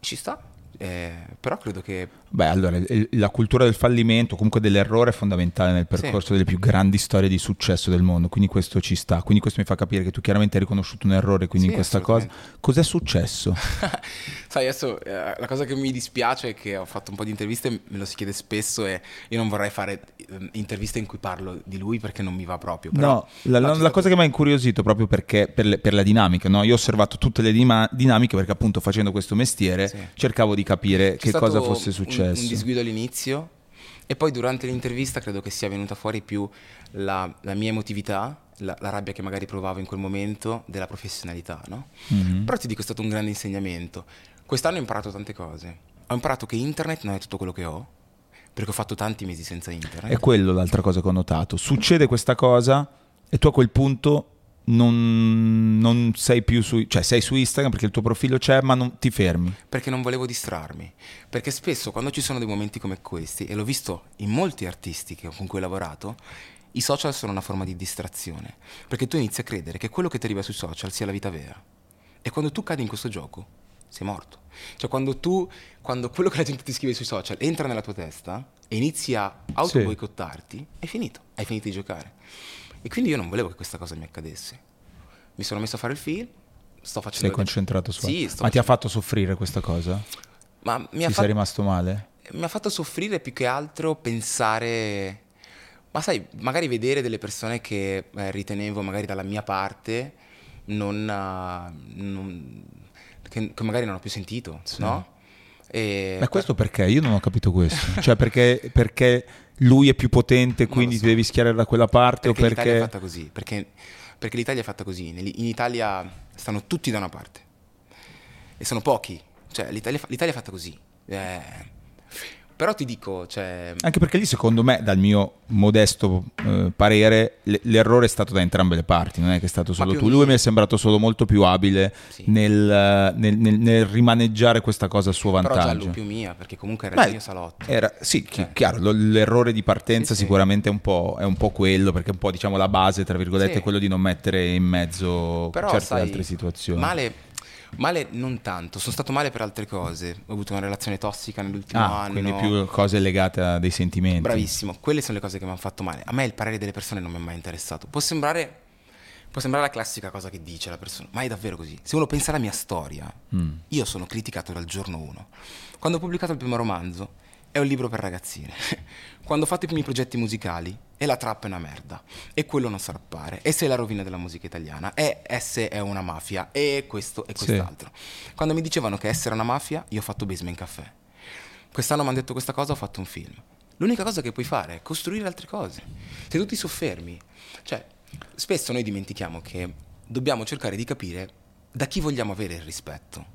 Ci sta. Eh, però credo che Beh, allora, la cultura del fallimento, comunque dell'errore, è fondamentale nel percorso delle più grandi storie di successo del mondo, quindi questo ci sta. Quindi questo mi fa capire che tu chiaramente hai riconosciuto un errore quindi Sì, in questa cosa. Cos'è successo? Sai, adesso eh, la cosa che mi dispiace è che ho fatto un po' di interviste, me lo si chiede spesso e io non vorrei fare eh, interviste in cui parlo di lui perché non mi va proprio. No, la, la- la cosa che mi ha incuriosito proprio perché per, le- per la dinamica, no? io ho osservato tutte le dima- dinamiche perché appunto facendo questo mestiere Sì. cercavo di capire C'è che cosa fosse un- successo. Un, disguido all'inizio e poi durante l'intervista credo che sia venuta fuori più la, la mia emotività, la, la rabbia che magari provavo in quel momento della professionalità, no? Mhm. Però ti dico è stato un grande insegnamento. Quest'anno ho imparato tante cose. Ho imparato che internet non è tutto quello che ho, perché ho fatto tanti mesi senza internet. È quello l'altra cosa che ho notato. Succede questa cosa e tu a quel punto non, non sei più su, cioè sei su Instagram perché il tuo profilo c'è, ma non ti fermi. perché non volevo distrarmi. Perché spesso quando ci sono dei momenti come questi, e l'ho visto in molti artisti che- con cui ho lavorato, i social sono una forma di distrazione. Perché tu inizi a credere che quello che ti arriva sui social sia la vita vera. E quando tu cadi in questo gioco, sei morto. Cioè quando tu, quando quello che la gente ti scrive sui social entra nella tua testa e inizi a autoboicottarti, è finito, hai finito di giocare. E quindi io non volevo che questa cosa mi accadesse. Mi sono messo a fare il film, sto facendo... Sei concentrato su Sì, sto Ma ti ha facendo- fatto soffrire questa cosa? Ma mi Ti ha, sei fatto, rimasto male? mi ha fatto soffrire più che altro pensare... Ma sai, magari vedere delle persone che eh, ritenevo magari dalla mia parte non... ah, non- che, che magari non ho più sentito, no? E, Ma questo perché? Io non ho capito questo. cioè perché, perché lui è più potente, quindi so. ti devi schierare da quella parte perché o l'Italia è perché... fatta così, perché, perché l'Italia è fatta così. In Italia stanno tutti da una parte. E sono pochi. Cioè, l'Italia, l'Italia è fatta così. Eh, però ti dico, cioè... Anche perché lì secondo me, dal mio modesto eh, parere, l- l'errore è stato da entrambe le parti, non è che è stato solo tu. Lui mi è sembrato solo molto più abile Sì. nel, eh, nel- nel- nel rimaneggiare questa cosa a suo Però vantaggio. giallo più mia, perché comunque era Beh, il mio salotto. Era, sì, chi- Cioè. chiaro, lo- l'errore di partenza Sì, sì. sicuramente è un, po', è un po' quello, perché è un po' diciamo la base, tra virgolette, Sì. è quello di non mettere in mezzo Però, certe sai, altre situazioni. Male, male non tanto, sono stato male per altre cose. Ho avuto una relazione tossica nell'ultimo ah, anno. quindi più cose legate a dei sentimenti. Bravissimo, quelle sono le cose che mi hanno fatto male. A me il parere delle persone non mi è mai interessato. Può sembrare, può sembrare la classica cosa che dice la persona, ma è davvero così. Se uno pensa alla mia storia, Mm. io sono criticato dal giorno 1. Quando ho pubblicato il primo romanzo, è un libro per ragazzine. Quando ho fatto i primi progetti musicali, e la trappa è una merda. E quello non sa rappare. E sei la rovina della musica italiana. E S è una mafia. E questo e Sì. quest'altro. Quando mi dicevano che S era una mafia, io ho fatto Basement Caffè. Quest'anno mi hanno detto questa cosa, ho fatto un film. L'unica cosa che puoi fare è costruire altre cose. Se tu ti soffermi, cioè, spesso noi dimentichiamo che dobbiamo cercare di capire da chi vogliamo avere il rispetto.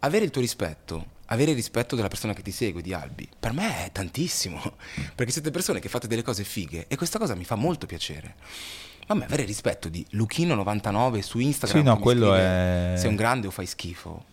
Avere il tuo rispetto, avere il rispetto della persona che ti segue, di Albi, per me è tantissimo. Perché siete persone che fate delle cose fighe e questa cosa mi fa molto piacere. Ma a me avere rispetto di Luchino99 su Instagram Sì, no, quello scrive, è- sei un grande o fai schifo.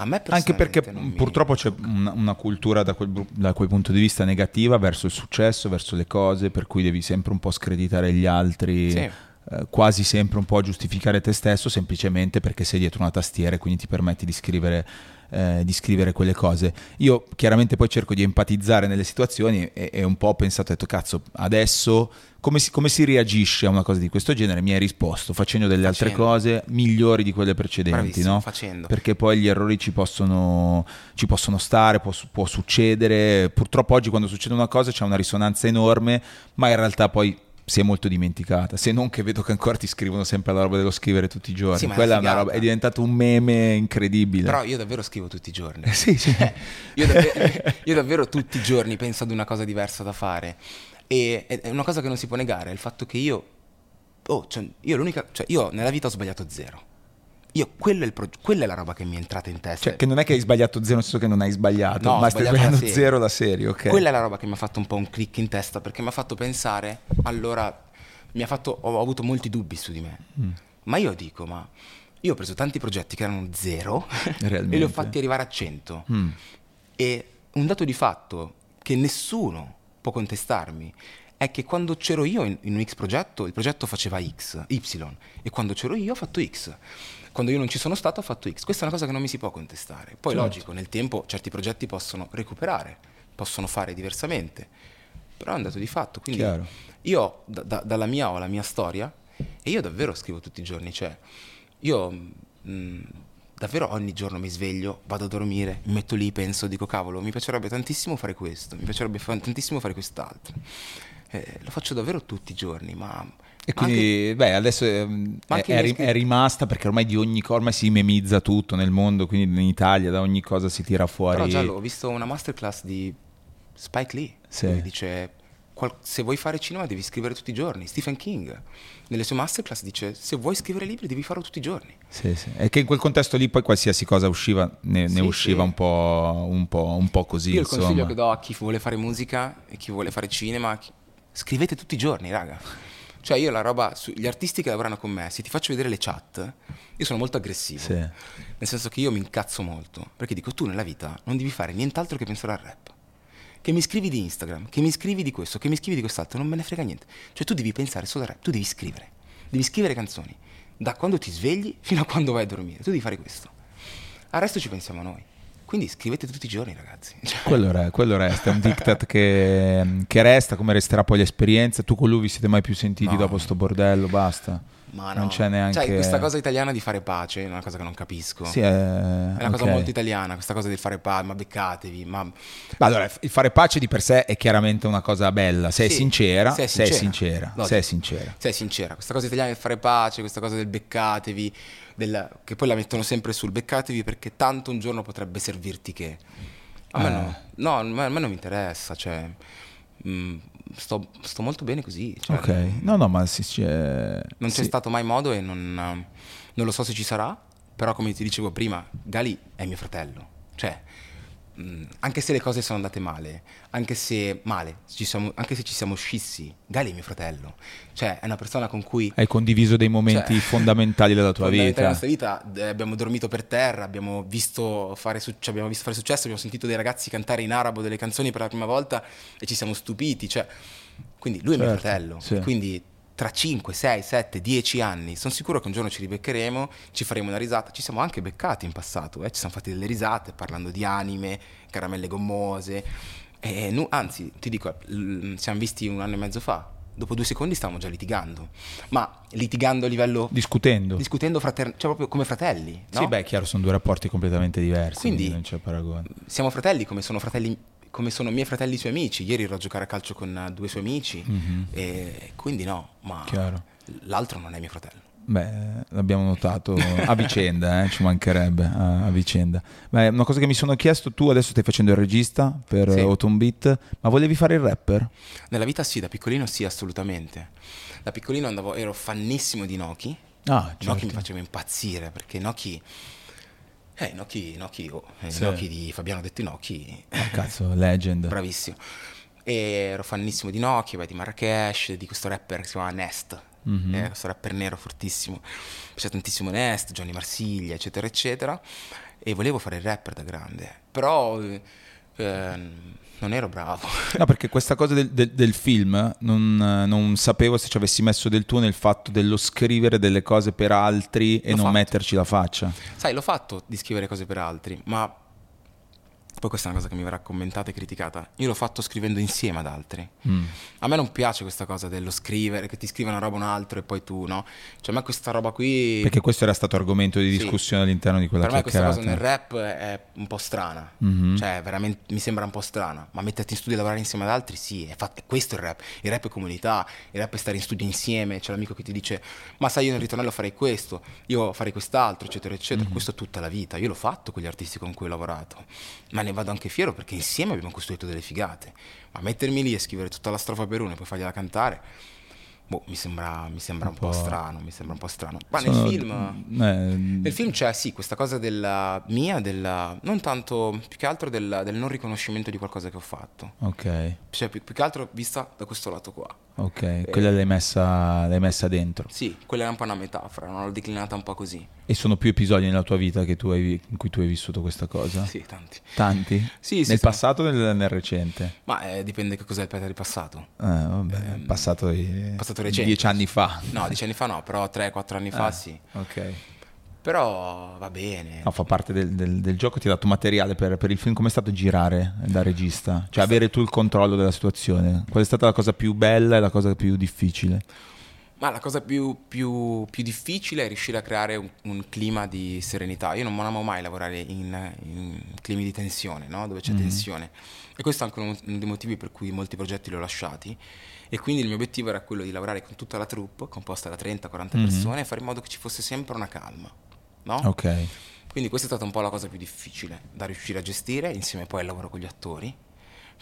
A me Anche perché purtroppo c'è una, una cultura da quel, da quel punto di vista negativa verso il successo, verso le cose, per cui devi sempre un po' screditare gli altri, Sì. Eh, quasi sempre un po' giustificare te stesso semplicemente perché sei dietro una tastiera e quindi ti permetti di scrivere, eh, di scrivere quelle cose. Io chiaramente poi cerco di empatizzare nelle situazioni e, e un po' ho pensato, ho detto cazzo, adesso come si, come si reagisce a una cosa di questo genere? Mi hai risposto facendo delle altre Facendo. cose migliori di quelle precedenti, no? facendo. perché poi gli errori ci possono, ci possono stare, può, può succedere. Purtroppo oggi quando succede una cosa c'è una risonanza enorme, ma in realtà poi si è molto dimenticata. Se non che vedo che ancora ti scrivono sempre la roba dello scrivere tutti i giorni. Sì, Quella è, una roba, è diventato un meme incredibile. Però io davvero scrivo tutti i giorni. sì, sì. io, davvero, io davvero tutti i giorni penso ad una cosa diversa da fare. E è una cosa che non si può negare, è il fatto che io... Oh, cioè, io l'unica... Cioè, io nella vita ho sbagliato zero. Io, quello è il pro- quella è la roba che mi è entrata in testa. Cioè, che non è che hai sbagliato zero, nel senso che non hai sbagliato, No, ma stai la sbagliando serie. zero la serie, ok? Quella è la roba che mi ha fatto un po' un click in testa perché mi ha fatto pensare, allora, mi ha fatto, ho, avuto molti dubbi su di me. Mm. Ma io dico, ma io ho preso tanti progetti che erano zero e li ho fatti arrivare a 100. Mm. E un dato di fatto che nessuno può contestarmi è che quando c'ero io in, in un X progetto, il progetto faceva X, Y, e quando c'ero io ho fatto X. Quando io non ci sono stato ho fatto X. Questa è una cosa che non mi si può contestare. Poi Certo. logico, nel tempo certi progetti possono recuperare, possono fare diversamente, però è un dato di fatto. Quindi Chiaro. io da- da- dalla mia ho la mia storia e io davvero scrivo tutti i giorni, cioè io mh, davvero ogni giorno mi sveglio, vado a dormire, mi metto lì, penso, dico cavolo, mi piacerebbe tantissimo fare questo, mi piacerebbe fa- tantissimo fare quest'altro. Eh, lo faccio davvero tutti i giorni, ma... E ma anche- quindi, beh, adesso ehm, è, è è rimasta perché ormai di ogni cosa, ormai si memizza tutto nel mondo, quindi in Italia da ogni cosa si tira fuori. Però Giallo, ho visto una masterclass di Spike Lee, Sì. dove dice se vuoi fare cinema devi scrivere tutti i giorni. Stephen King, nelle sue masterclass dice se vuoi scrivere libri devi farlo tutti i giorni. Sì, sì. E che in quel contesto lì poi qualsiasi cosa usciva, ne, ne Sì, usciva sì. Un, po', un, po', un po' così. Io il insomma. consiglio che do a chi vuole fare musica e chi vuole fare cinema, chi- scrivete tutti i giorni, raga. Cioè io la roba, su- gli artisti che lavorano con me, se ti faccio vedere le chat, io sono molto aggressivo. Sì. Nel senso che io mi incazzo molto, perché dico tu nella vita non devi fare nient'altro che pensare al rap. Che mi scrivi di Instagram, che mi scrivi di questo, che mi scrivi di quest'altro, non me ne frega niente. Cioè tu devi pensare solo al rap, tu devi scrivere. Devi scrivere canzoni. Da quando ti svegli fino a quando vai a dormire. Tu devi fare questo. Al resto ci pensiamo noi. Quindi scrivete tutti i giorni, ragazzi. Cioè, Quello, re- quello resta, è un diktat che, che resta, come resterà poi l'esperienza. Tu con lui vi siete mai più sentiti No. dopo sto bordello? Basta. Ma Non no. c'è neanche... Cioè, questa cosa italiana di fare pace è una cosa che non capisco. Sì, è, È una cosa ok. molto italiana, questa cosa del fare pace, ma beccatevi, ma... Ma allora, il fare pace di per sé è chiaramente una cosa bella. Se è Sì, sincera, se è se è sincera. sincera, Logico. se è sincera. Sei sincera, questa cosa italiana del fare pace, questa cosa del beccatevi, del- che poi la mettono sempre sul beccatevi perché tanto un giorno potrebbe servirti che... A me Eh. no, no, a me, non mi interessa, cioè... mm, sto, sto molto bene così. cioè, Ok, no, no, ma si, c'è... Non c'è sì. stato mai modo e non, non lo so se ci sarà, però come ti dicevo prima, Gali è mio fratello. Cioè, mh, anche se le cose sono andate male, anche se male, ci siamo- anche se ci siamo scissi, Gali è mio fratello. Cioè, è una persona con cui... Hai condiviso dei momenti Cioè, fondamentali della tua Fondamentale vita. nella nostra vita abbiamo dormito per terra, abbiamo visto, fare cioè, abbiamo visto fare successo, abbiamo sentito dei ragazzi cantare in arabo delle canzoni per la prima volta e ci siamo stupiti. Cioè, quindi lui è mio Certo, fratello. sì. Quindi tra 5, 6, 7, 10 anni sono sicuro che un giorno ci ribeccheremo, ci faremo una risata. Ci siamo anche beccati in passato, eh, ci siamo fatti delle risate parlando di anime, caramelle gommose. E nu- anzi, ti dico, l- siamo visti un anno e mezzo fa. Dopo due secondi stavamo già litigando. Ma litigando a livello Discutendo. discutendo frater- cioè proprio come fratelli. no? Sì, beh, è chiaro, sono due rapporti completamente diversi, quindi, Quindi- non c'è paragone. Siamo fratelli come sono fratelli come sono miei fratelli suoi amici. Ieri ero a giocare a calcio con eh, due suoi amici e quindi no, ma. Chiaro. l'altro non è mio fratello. Beh, l'abbiamo notato a vicenda, eh, ci mancherebbe a, a vicenda. Beh, una cosa che mi sono chiesto, tu adesso stai facendo il regista per Sì. Autumn Beat, ma volevi fare il rapper? Nella vita sì, da piccolino sì, assolutamente. Da piccolino andavo, ero fannissimo di Noki. Ah, Noki mi certo. faceva impazzire perché Noki... Eh, Noki, Noki, oh, eh, Sì. Noki di Fabiano Detto Noki Ah, cazzo, legend. Bravissimo. E ero fannissimo di Nokia, beh, di Marrakesh, di questo rapper che si chiama Nest. Mhm. Eh, questo rapper nero fortissimo. Piace tantissimo Nest, Johnny Marsiglia, eccetera, eccetera. E volevo fare il rapper da grande. Però eh, ehm, non ero bravo. No, perché questa cosa del, del- del film non, non sapevo se ci avessi messo del tuo nel fatto dello scrivere delle cose per altri e L'ho non fatto. metterci la faccia. Sai, l'ho fatto di scrivere cose per altri, ma poi questa è una cosa che mi verrà commentata e criticata, io l'ho fatto scrivendo insieme ad altri. Mm. A me non piace questa cosa dello scrivere, che ti scrive una roba un altro e poi tu, no? Cioè a me questa roba qui... Perché questo era stato argomento di Sì. discussione all'interno di quella per me questa cosa nel rap è un po' strana, Mhm. cioè veramente mi sembra un po' strana, ma metterti in studio e lavorare insieme ad altri, sì, è, fat- è questo il rap, il rap è comunità, il rap è stare in studio insieme, c'è l'amico che ti dice ma sai io nel ritornello farei questo, io farei quest'altro, eccetera, eccetera, Mhm. questo tutta la vita, io l'ho fatto con gli artisti con cui ho lavorato, ma ne vado anche fiero perché insieme abbiamo costruito delle figate, ma mettermi lì e scrivere tutta la strofa per uno e poi fargliela cantare... Boh, mi sembra, mi sembra un, Un po' po'. strano, mi sembra un po' strano. Ma Sono- nel film... eh, Nel film c'è sì questa cosa della mia, della, non tanto, più che altro del, del non riconoscimento di qualcosa che ho fatto. Ok, Cioè più, più che altro vista da questo lato qua. ok, quella l'hai messa, l'hai messa dentro. Sì, quella era un po' una metafora, non l'ho declinata un po' così. E sono più episodi nella tua vita che tu hai in cui tu hai vissuto questa cosa? Sì, tanti. Tanti? Sì, sì, Nel sì. passato o nel, nel recente? Ma eh, dipende che cos'è il Peter di passato. Eh, vabbè, è passato, passato recente. dieci anni fa. No, dieci anni fa no, però 3-4 anni fa Eh, sì. Ok. Però va bene. No, fa parte del, del- del gioco, ti ha dato materiale per, per il film. Com'è stato girare da regista? Cioè avere tu il controllo della situazione. Qual è stata la cosa più bella e la cosa più difficile? Ma la cosa più, più- più difficile è riuscire a creare un, un clima di serenità. Io non amo mai lavorare in, in climi di tensione, no? dove c'è tensione. E questo è anche uno dei motivi per cui molti progetti li ho lasciati. E quindi il mio obiettivo era quello di lavorare con tutta la troupe, composta da 30-40 persone, e fare in modo che ci fosse sempre una calma. No? Ok. Quindi questa è stata un po' la cosa più difficile da riuscire a gestire, insieme poi al lavoro con gli attori,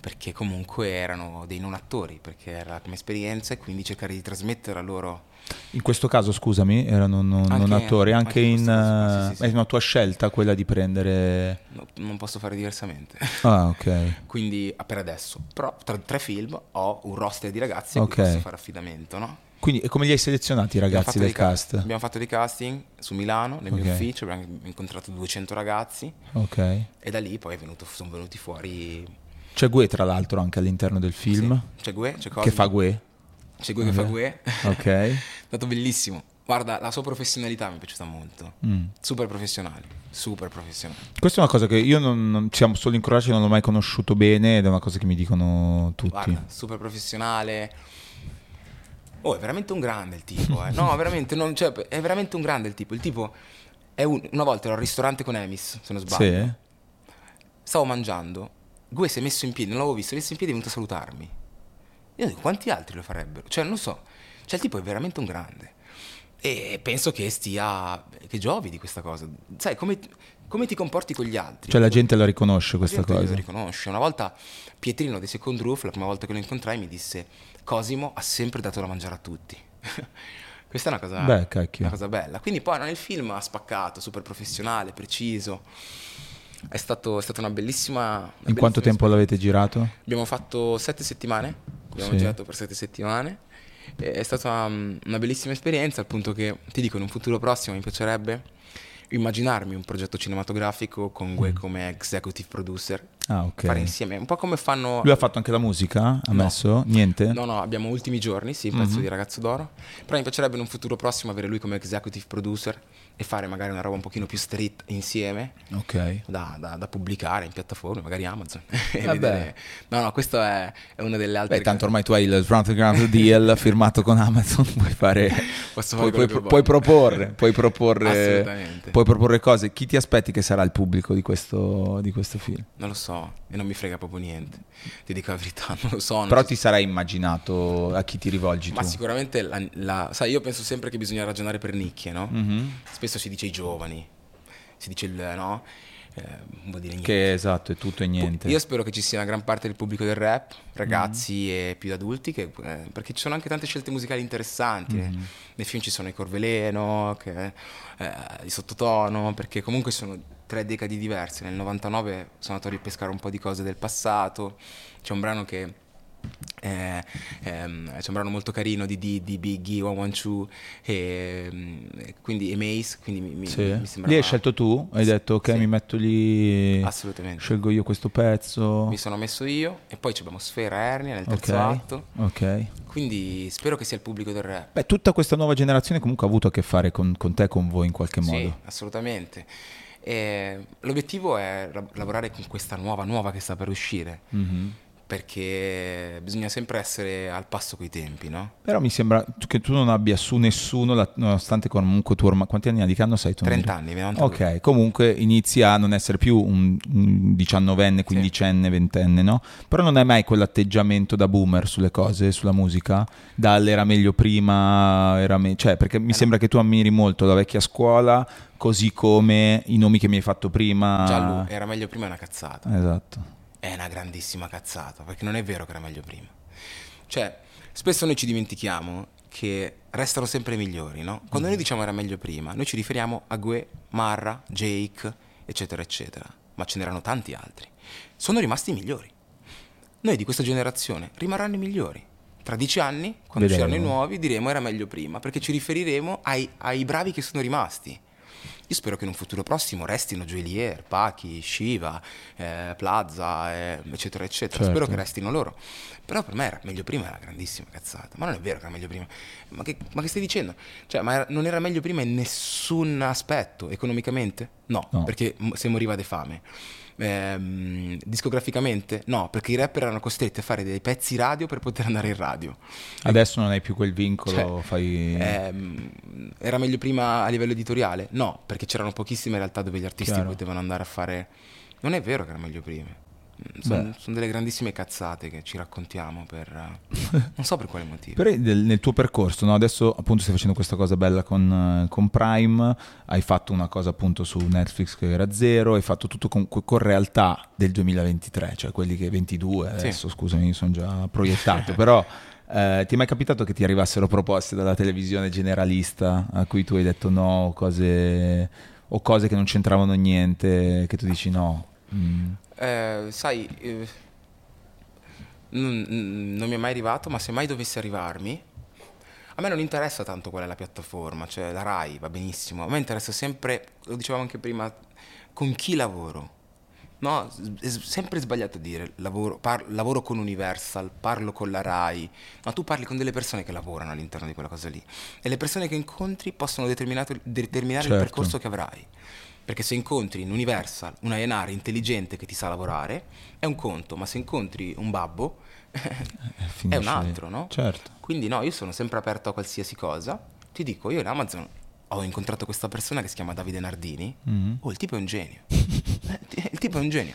perché comunque erano dei non attori, perché era la prima esperienza e quindi cercare di trasmettere a loro... In questo caso, scusami, erano non, non Anche- attori, anche, anche in caso, sì, sì, eh, sì. È una tua scelta quella di prendere... no- non posso fare diversamente. Ah, ok. quindi ah, per adesso, però tra tre film ho un roster di ragazzi a Ok. cui posso fare affidamento, no? Quindi e come li hai selezionati i ragazzi del dei ca- cast? Abbiamo fatto dei casting su Milano, nel Ok. mio ufficio, abbiamo incontrato 200 ragazzi Ok. e da lì poi venuto- sono venuti fuori... C'è Gue tra l'altro anche all'interno del film. Sì, c'è Gue, c'è Che Cosimo. fa Gue? C'è Gue che fa Gue. Ok. È stato bellissimo. Guarda, la sua professionalità mi è piaciuta molto. Mm. Super professionale, super professionale. Questa è una cosa che io non, non- siamo solo incrociati, non l'ho mai conosciuto bene ed è una cosa che mi dicono tutti. Guarda, super professionale. Oh, è veramente un grande il tipo, eh. No, veramente, non- cioè, è veramente un grande il tipo. Il tipo è un- una volta ero al ristorante con Emis, se non sbaglio. Sì? Stavo mangiando. Gue si è messo in piedi, non l'avevo visto, si è messo in piedi e è venuto a salutarmi. Io dico, quanti altri lo farebbero? Cioè, non so. Cioè, il tipo è veramente un grande. E penso che stia. che giovi di questa cosa. Sai, come, come ti comporti con gli altri? Cioè la gente la riconosce La questa gente cosa. Lo riconosce. Una volta Pietrino dei Second Roof, la prima volta che lo incontrai, mi disse: Cosimo ha sempre dato da mangiare a tutti. Questa è una cosa, Beh, una cosa bella. Quindi poi nel film ha spaccato, super professionale, preciso. È, stato, è stata una bellissima. una In quanto bellissima tempo esperienza. l'avete girato? Abbiamo fatto sette settimane. Abbiamo Sì. girato per sette settimane. È stata um, una bellissima esperienza, al punto che ti dico, in un futuro prossimo mi piacerebbe immaginarmi un progetto cinematografico con Gue come executive producer. Ah, ok. Fare insieme, un po' come fanno. Lui ha fatto anche la musica? Ha No. messo? Niente? No, no, abbiamo Ultimi Giorni, sì, un pezzo di Ragazzo d'Oro. Però mi piacerebbe in un futuro prossimo avere lui come executive producer e fare magari una roba un pochino più street insieme. Ok. Da, da- da pubblicare in piattaforme, magari Amazon. Vabbè. No, no, questo è, è una delle altre Beh, tanto ormai tu hai il Round Ground Deal firmato con Amazon, puoi fare... Puoi, puoi- puoi proporre, puoi proporre, puoi proporre cose. Chi ti aspetti che sarà il pubblico di questo, di questo film? Non lo so, e non mi frega proprio niente. Ti dico la verità, non lo so. non Però so- ti sarai immaginato a chi ti rivolgi Ma tu. sicuramente, la, la- sai, io penso sempre che bisogna ragionare per nicchie, no? Mhm. Spesso si dice i giovani, si dice il no, eh, vuol dire niente. Che esatto, è tutto e niente. Io spero che ci sia una gran parte del pubblico del rap, ragazzi e più adulti, che- eh, perché ci sono anche tante scelte musicali interessanti. eh. Nel film ci sono i Corveleno, che, eh, i Sottotono, perché comunque sono tre decadi diverse. Nel 99 sono andato a ripescare un po' di cose del passato. C'è un brano che eh, ehm, c'è un brano molto carino di, di, di Biggie, One One Two e, mm, e quindi e Mace quindi mi, mi, Sì. mi sembrava Lì hai scelto tu, hai Sì, detto ok sì. mi metto lì, assolutamente scelgo io questo pezzo. mi sono messo io e poi abbiamo Sfera Ernia nel terzo Ok, atto ok. quindi spero che sia il pubblico del rap Beh, tutta questa nuova generazione comunque ha avuto a che fare con, con te, con voi in qualche modo. sì assolutamente E l'obiettivo è ra- lavorare con questa nuova, nuova che sta per uscire. Mhm. Perché bisogna sempre essere al passo coi tempi, no? Però mi sembra che tu non abbia su nessuno, la- nonostante comunque tu ormai... Quanti anni hai? Di che anno sei tu? 30 anni, 92. Ok, comunque inizi a non essere più un, un diciannovenne, quindicenne, ventenne, no? Però non hai mai quell'atteggiamento da boomer sulle cose, sulla musica? Dall'era meglio prima, era me- cioè perché mi sembra che tu ammiri molto la vecchia scuola, così come i nomi che mi hai fatto prima. Giallo, era meglio prima è una cazzata. Esatto. È una grandissima cazzata, perché non è vero che era meglio prima. Cioè, spesso noi ci dimentichiamo che restano sempre migliori, no? Quando noi diciamo era meglio prima, noi ci riferiamo a Gue, Marra, Jake, eccetera, eccetera. Ma ce n'erano tanti altri. Sono rimasti i migliori. Noi di questa generazione rimarranno i migliori. Tra dieci anni, quando Vedremo. usciranno i nuovi, diremo era meglio prima, perché ci riferiremo ai, ai bravi che sono rimasti. Io spero che in un futuro prossimo restino Joelier, Pachi, Shiva, eh, Plaza, eh, eccetera, eccetera. Certo. Spero che restino loro. Però per me era meglio prima, era grandissima cazzata. Ma non è vero che era meglio prima. Ma che, ma che stai dicendo? Cioè, ma era- non era meglio prima in nessun aspetto, economicamente? No, No. perché se moriva di fame. Ehm, discograficamente? No, perché i rapper erano costretti a fare dei pezzi radio per poter andare in radio. Adesso non hai più quel vincolo, Cioè, fai... Ehm, era meglio prima a livello editoriale? No, perché c'erano pochissime realtà dove gli artisti Chiaro. potevano andare a fare. Non è vero che era meglio prima. Sono, Beh. delle grandissime cazzate che ci raccontiamo per. non so per quale motivo. Però nel tuo percorso, no? adesso appunto stai facendo questa cosa bella con, eh, con Prime, hai fatto una cosa appunto su Netflix che era zero, hai fatto tutto con, con realtà del 2023, cioè quelli che 22, Sì. adesso scusami, sono già proiettato, però eh, ti è mai capitato che ti arrivassero proposte dalla televisione generalista a cui tu hai detto no, cose, o cose che non c'entravano niente, che tu dici no? Mm. Eh, sai, eh, non, non mi è mai arrivato, ma se mai dovesse arrivarmi, a me non interessa tanto qual è la piattaforma, cioè la RAI va benissimo, a me interessa sempre, lo dicevamo anche prima, con chi lavoro. No, è sempre sbagliato dire lavoro, par- lavoro con Universal, parlo con la RAI, ma tu parli con delle persone che lavorano all'interno di quella cosa lì e le persone che incontri possono determinare il Certo. percorso che avrai. Perché se incontri in Universal una Enare intelligente che ti sa lavorare, è un conto, ma se incontri un babbo, è un altro, no? Certo. Quindi no, io sono sempre aperto a qualsiasi cosa. Ti dico, io in Amazon ho incontrato questa persona che si chiama Davide Nardini. Mhm. Oh, il tipo è un genio. Eh, il tipo è un genio.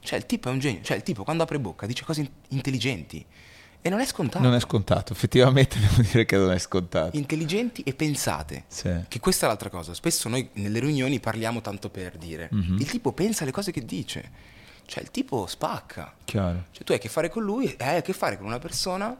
Cioè, il tipo è un genio. Cioè, il tipo quando apre bocca dice cose in- intelligenti. E non è scontato. Non è scontato, effettivamente devo dire che non è scontato. Intelligenti e pensate. Sì. Che questa è l'altra cosa. Spesso noi nelle riunioni parliamo tanto per dire. Mhm. Il tipo pensa alle cose che dice. Cioè, il tipo spacca. Chiaro. Cioè, tu hai a che fare con lui e hai a che fare con una persona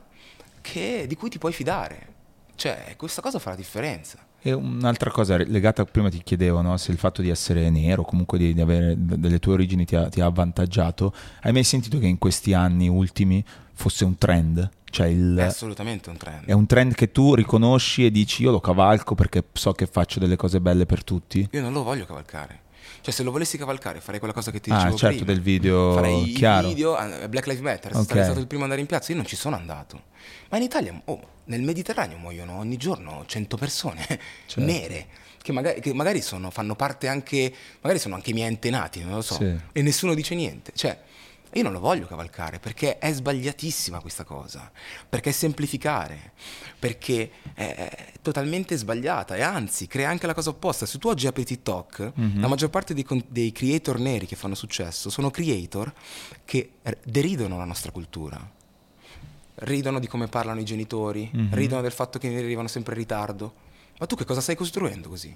che- di cui ti puoi fidare. Cioè, questa cosa fa la differenza. E un'altra cosa legata, prima ti chiedevo no, se il fatto di essere nero, comunque di, di avere delle tue origini ti ha, ti ha avvantaggiato. Hai mai sentito che in questi anni ultimi fosse un trend? Cioè il- È assolutamente un trend. è un trend che tu riconosci e dici io lo cavalco perché so che faccio delle cose belle per tutti? Io non lo voglio cavalcare. Cioè, se lo volessi cavalcare, farei quella cosa che ti Ah, dicevo certo, prima. del video Farei chiaro. i video, Black Lives Matter, Ok. sarei stato il primo ad andare in piazza. Io non ci sono andato. Ma in Italia, oh, nel Mediterraneo muoiono ogni giorno 100 persone Certo. nere. Che magari, che magari sono, fanno parte anche, magari sono anche i miei antenati, non lo so. Sì. E nessuno dice niente. Cioè, io non lo voglio cavalcare perché è sbagliatissima questa cosa. Perché è semplificare. Perché è, totalmente sbagliata. E anzi, crea anche la cosa opposta. Se tu oggi apri TikTok, Mhm. la maggior parte dei, dei creator neri che fanno successo sono creator che deridono la nostra cultura. Ridono di come parlano i genitori, Mhm. ridono del fatto che ne arrivano sempre in ritardo. Ma tu che cosa stai costruendo così?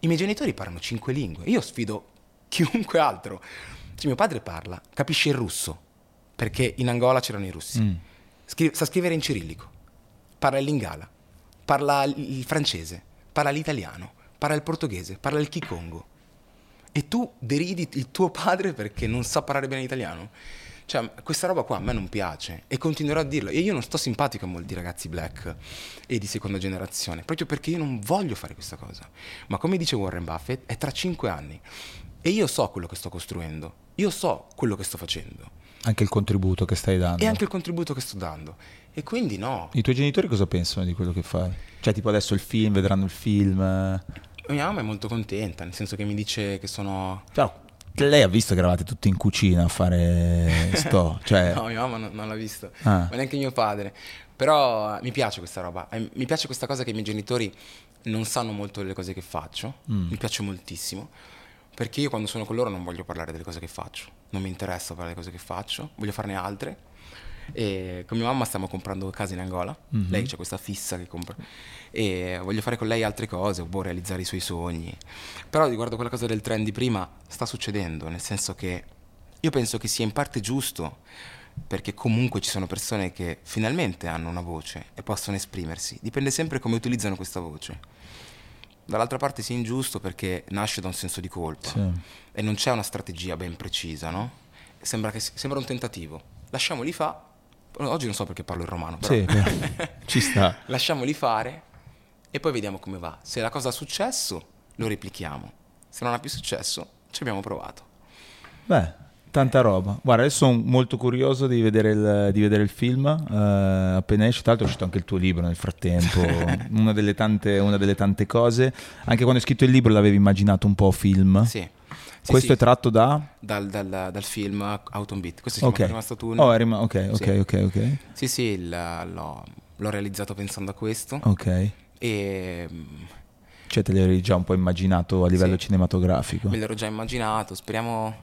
I miei genitori parlano cinque lingue. Io sfido chiunque altro. Se mio padre parla, capisce il russo, perché in Angola c'erano i russi. Mm. Scri- sa scrivere in cirillico, parla il lingala, parla il il francese, parla l'italiano, parla il portoghese, parla il kikongo. E tu deridi il tuo padre perché non sa parlare bene l'italiano? Cioè, questa roba qua a me non piace e continuerò a dirlo. E io non sto simpatico a molti ragazzi black e di seconda generazione, proprio perché io non voglio fare questa cosa. Ma come dice Warren Buffett, è tra cinque anni. E io so quello che sto costruendo, io so quello che sto facendo Anche il contributo che stai dando. e anche il contributo che sto dando. E quindi no, I tuoi genitori cosa pensano di quello che fai? Cioè tipo adesso il film, vedranno il film? Mia mamma è molto contenta, nel senso che mi dice che sono... Però lei ha visto che eravate tutti in cucina a fare sto, cioè... No, mia mamma non, non l'ha visto, Ah. ma neanche mio padre. Però eh, mi piace questa roba, Eh, mi piace questa cosa che i miei genitori non sanno molto delle cose che faccio, Mm. mi piace moltissimo, perché io quando sono con loro non voglio parlare delle cose che faccio, non mi interessa parlare delle cose che faccio, voglio farne altre. E con mia mamma stiamo comprando casa in Angola, Mhm. lei c'ha questa fissa che compra e voglio fare con lei altre cose, boh, realizzare i suoi sogni. Però riguardo quella cosa del trend di prima, sta succedendo, nel senso che io penso che sia in parte giusto, perché comunque ci sono persone che finalmente hanno una voce e possono esprimersi, dipende sempre come utilizzano questa voce. Dall'altra parte sia ingiusto perché nasce da un senso di colpa Sì. e non c'è una strategia ben precisa, no? Sembra, che, sembra un tentativo. Lasciamoli fa. Oggi non so perché parlo il romano, però. Sì, ci sta. Lasciamoli fare e poi vediamo come va. Se la cosa ha successo, lo replichiamo. Se non ha più successo, ci abbiamo provato. Beh, tanta roba. Guarda, adesso sono molto curioso di vedere il, di vedere il film. eh, appena esce, tra l'altro è uscito anche il tuo libro nel frattempo. una, delle tante, una delle tante cose. Anche quando hai scritto il libro l'avevi immaginato un po' film. Sì. Sì, Questo sì, è tratto da... dal, dal- dal film Autumn Beat. Questo si chiama Ok. Prima Stato Oh, è rima- ok, ok, Sì. ok, ok. Sì, sì, il- l'ho, l'ho realizzato pensando a questo. Ok. E Cioè te l'eri già un po' immaginato a livello cinematografico. me l'ero già immaginato. Speriamo,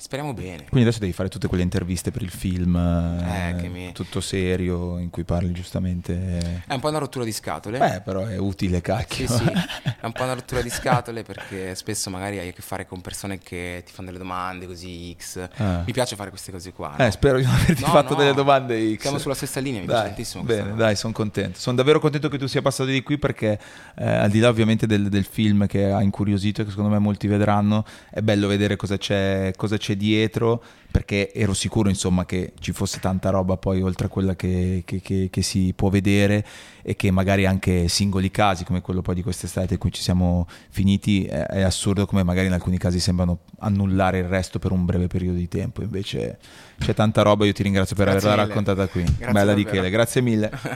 speriamo bene. Quindi adesso devi fare tutte quelle interviste per il film, eh, Eh, mi- tutto serio, in cui parli giustamente... È un po' una rottura di scatole. Beh, però è utile, Sì, cacchio. sì, è un po' una rottura di scatole perché spesso magari hai a che fare con persone che ti fanno delle domande così X. Ah. Mi piace fare queste cose qua. no? Eh, spero di non averti No, fatto no, delle domande X. Siamo sulla stessa linea, mi piace Dai, tantissimo questa bene, dai, sono contento. Sono davvero contento che tu sia passato di qui perché eh, al di là ovviamente del, del film che ha incuriosito e che secondo me molti vedranno, è bello vedere cosa c'è, cosa c'è dietro perché ero sicuro insomma che ci fosse tanta roba poi oltre a quella che, che- che- che si può vedere e che magari anche singoli casi come quello poi di quest'estate in cui ci siamo finiti è, è assurdo come magari in alcuni casi sembrano annullare il resto per un breve periodo di tempo invece c'è tanta roba io ti ringrazio per Grazie averla mille. raccontata qui Grazie bella di davvero. Chele grazie mille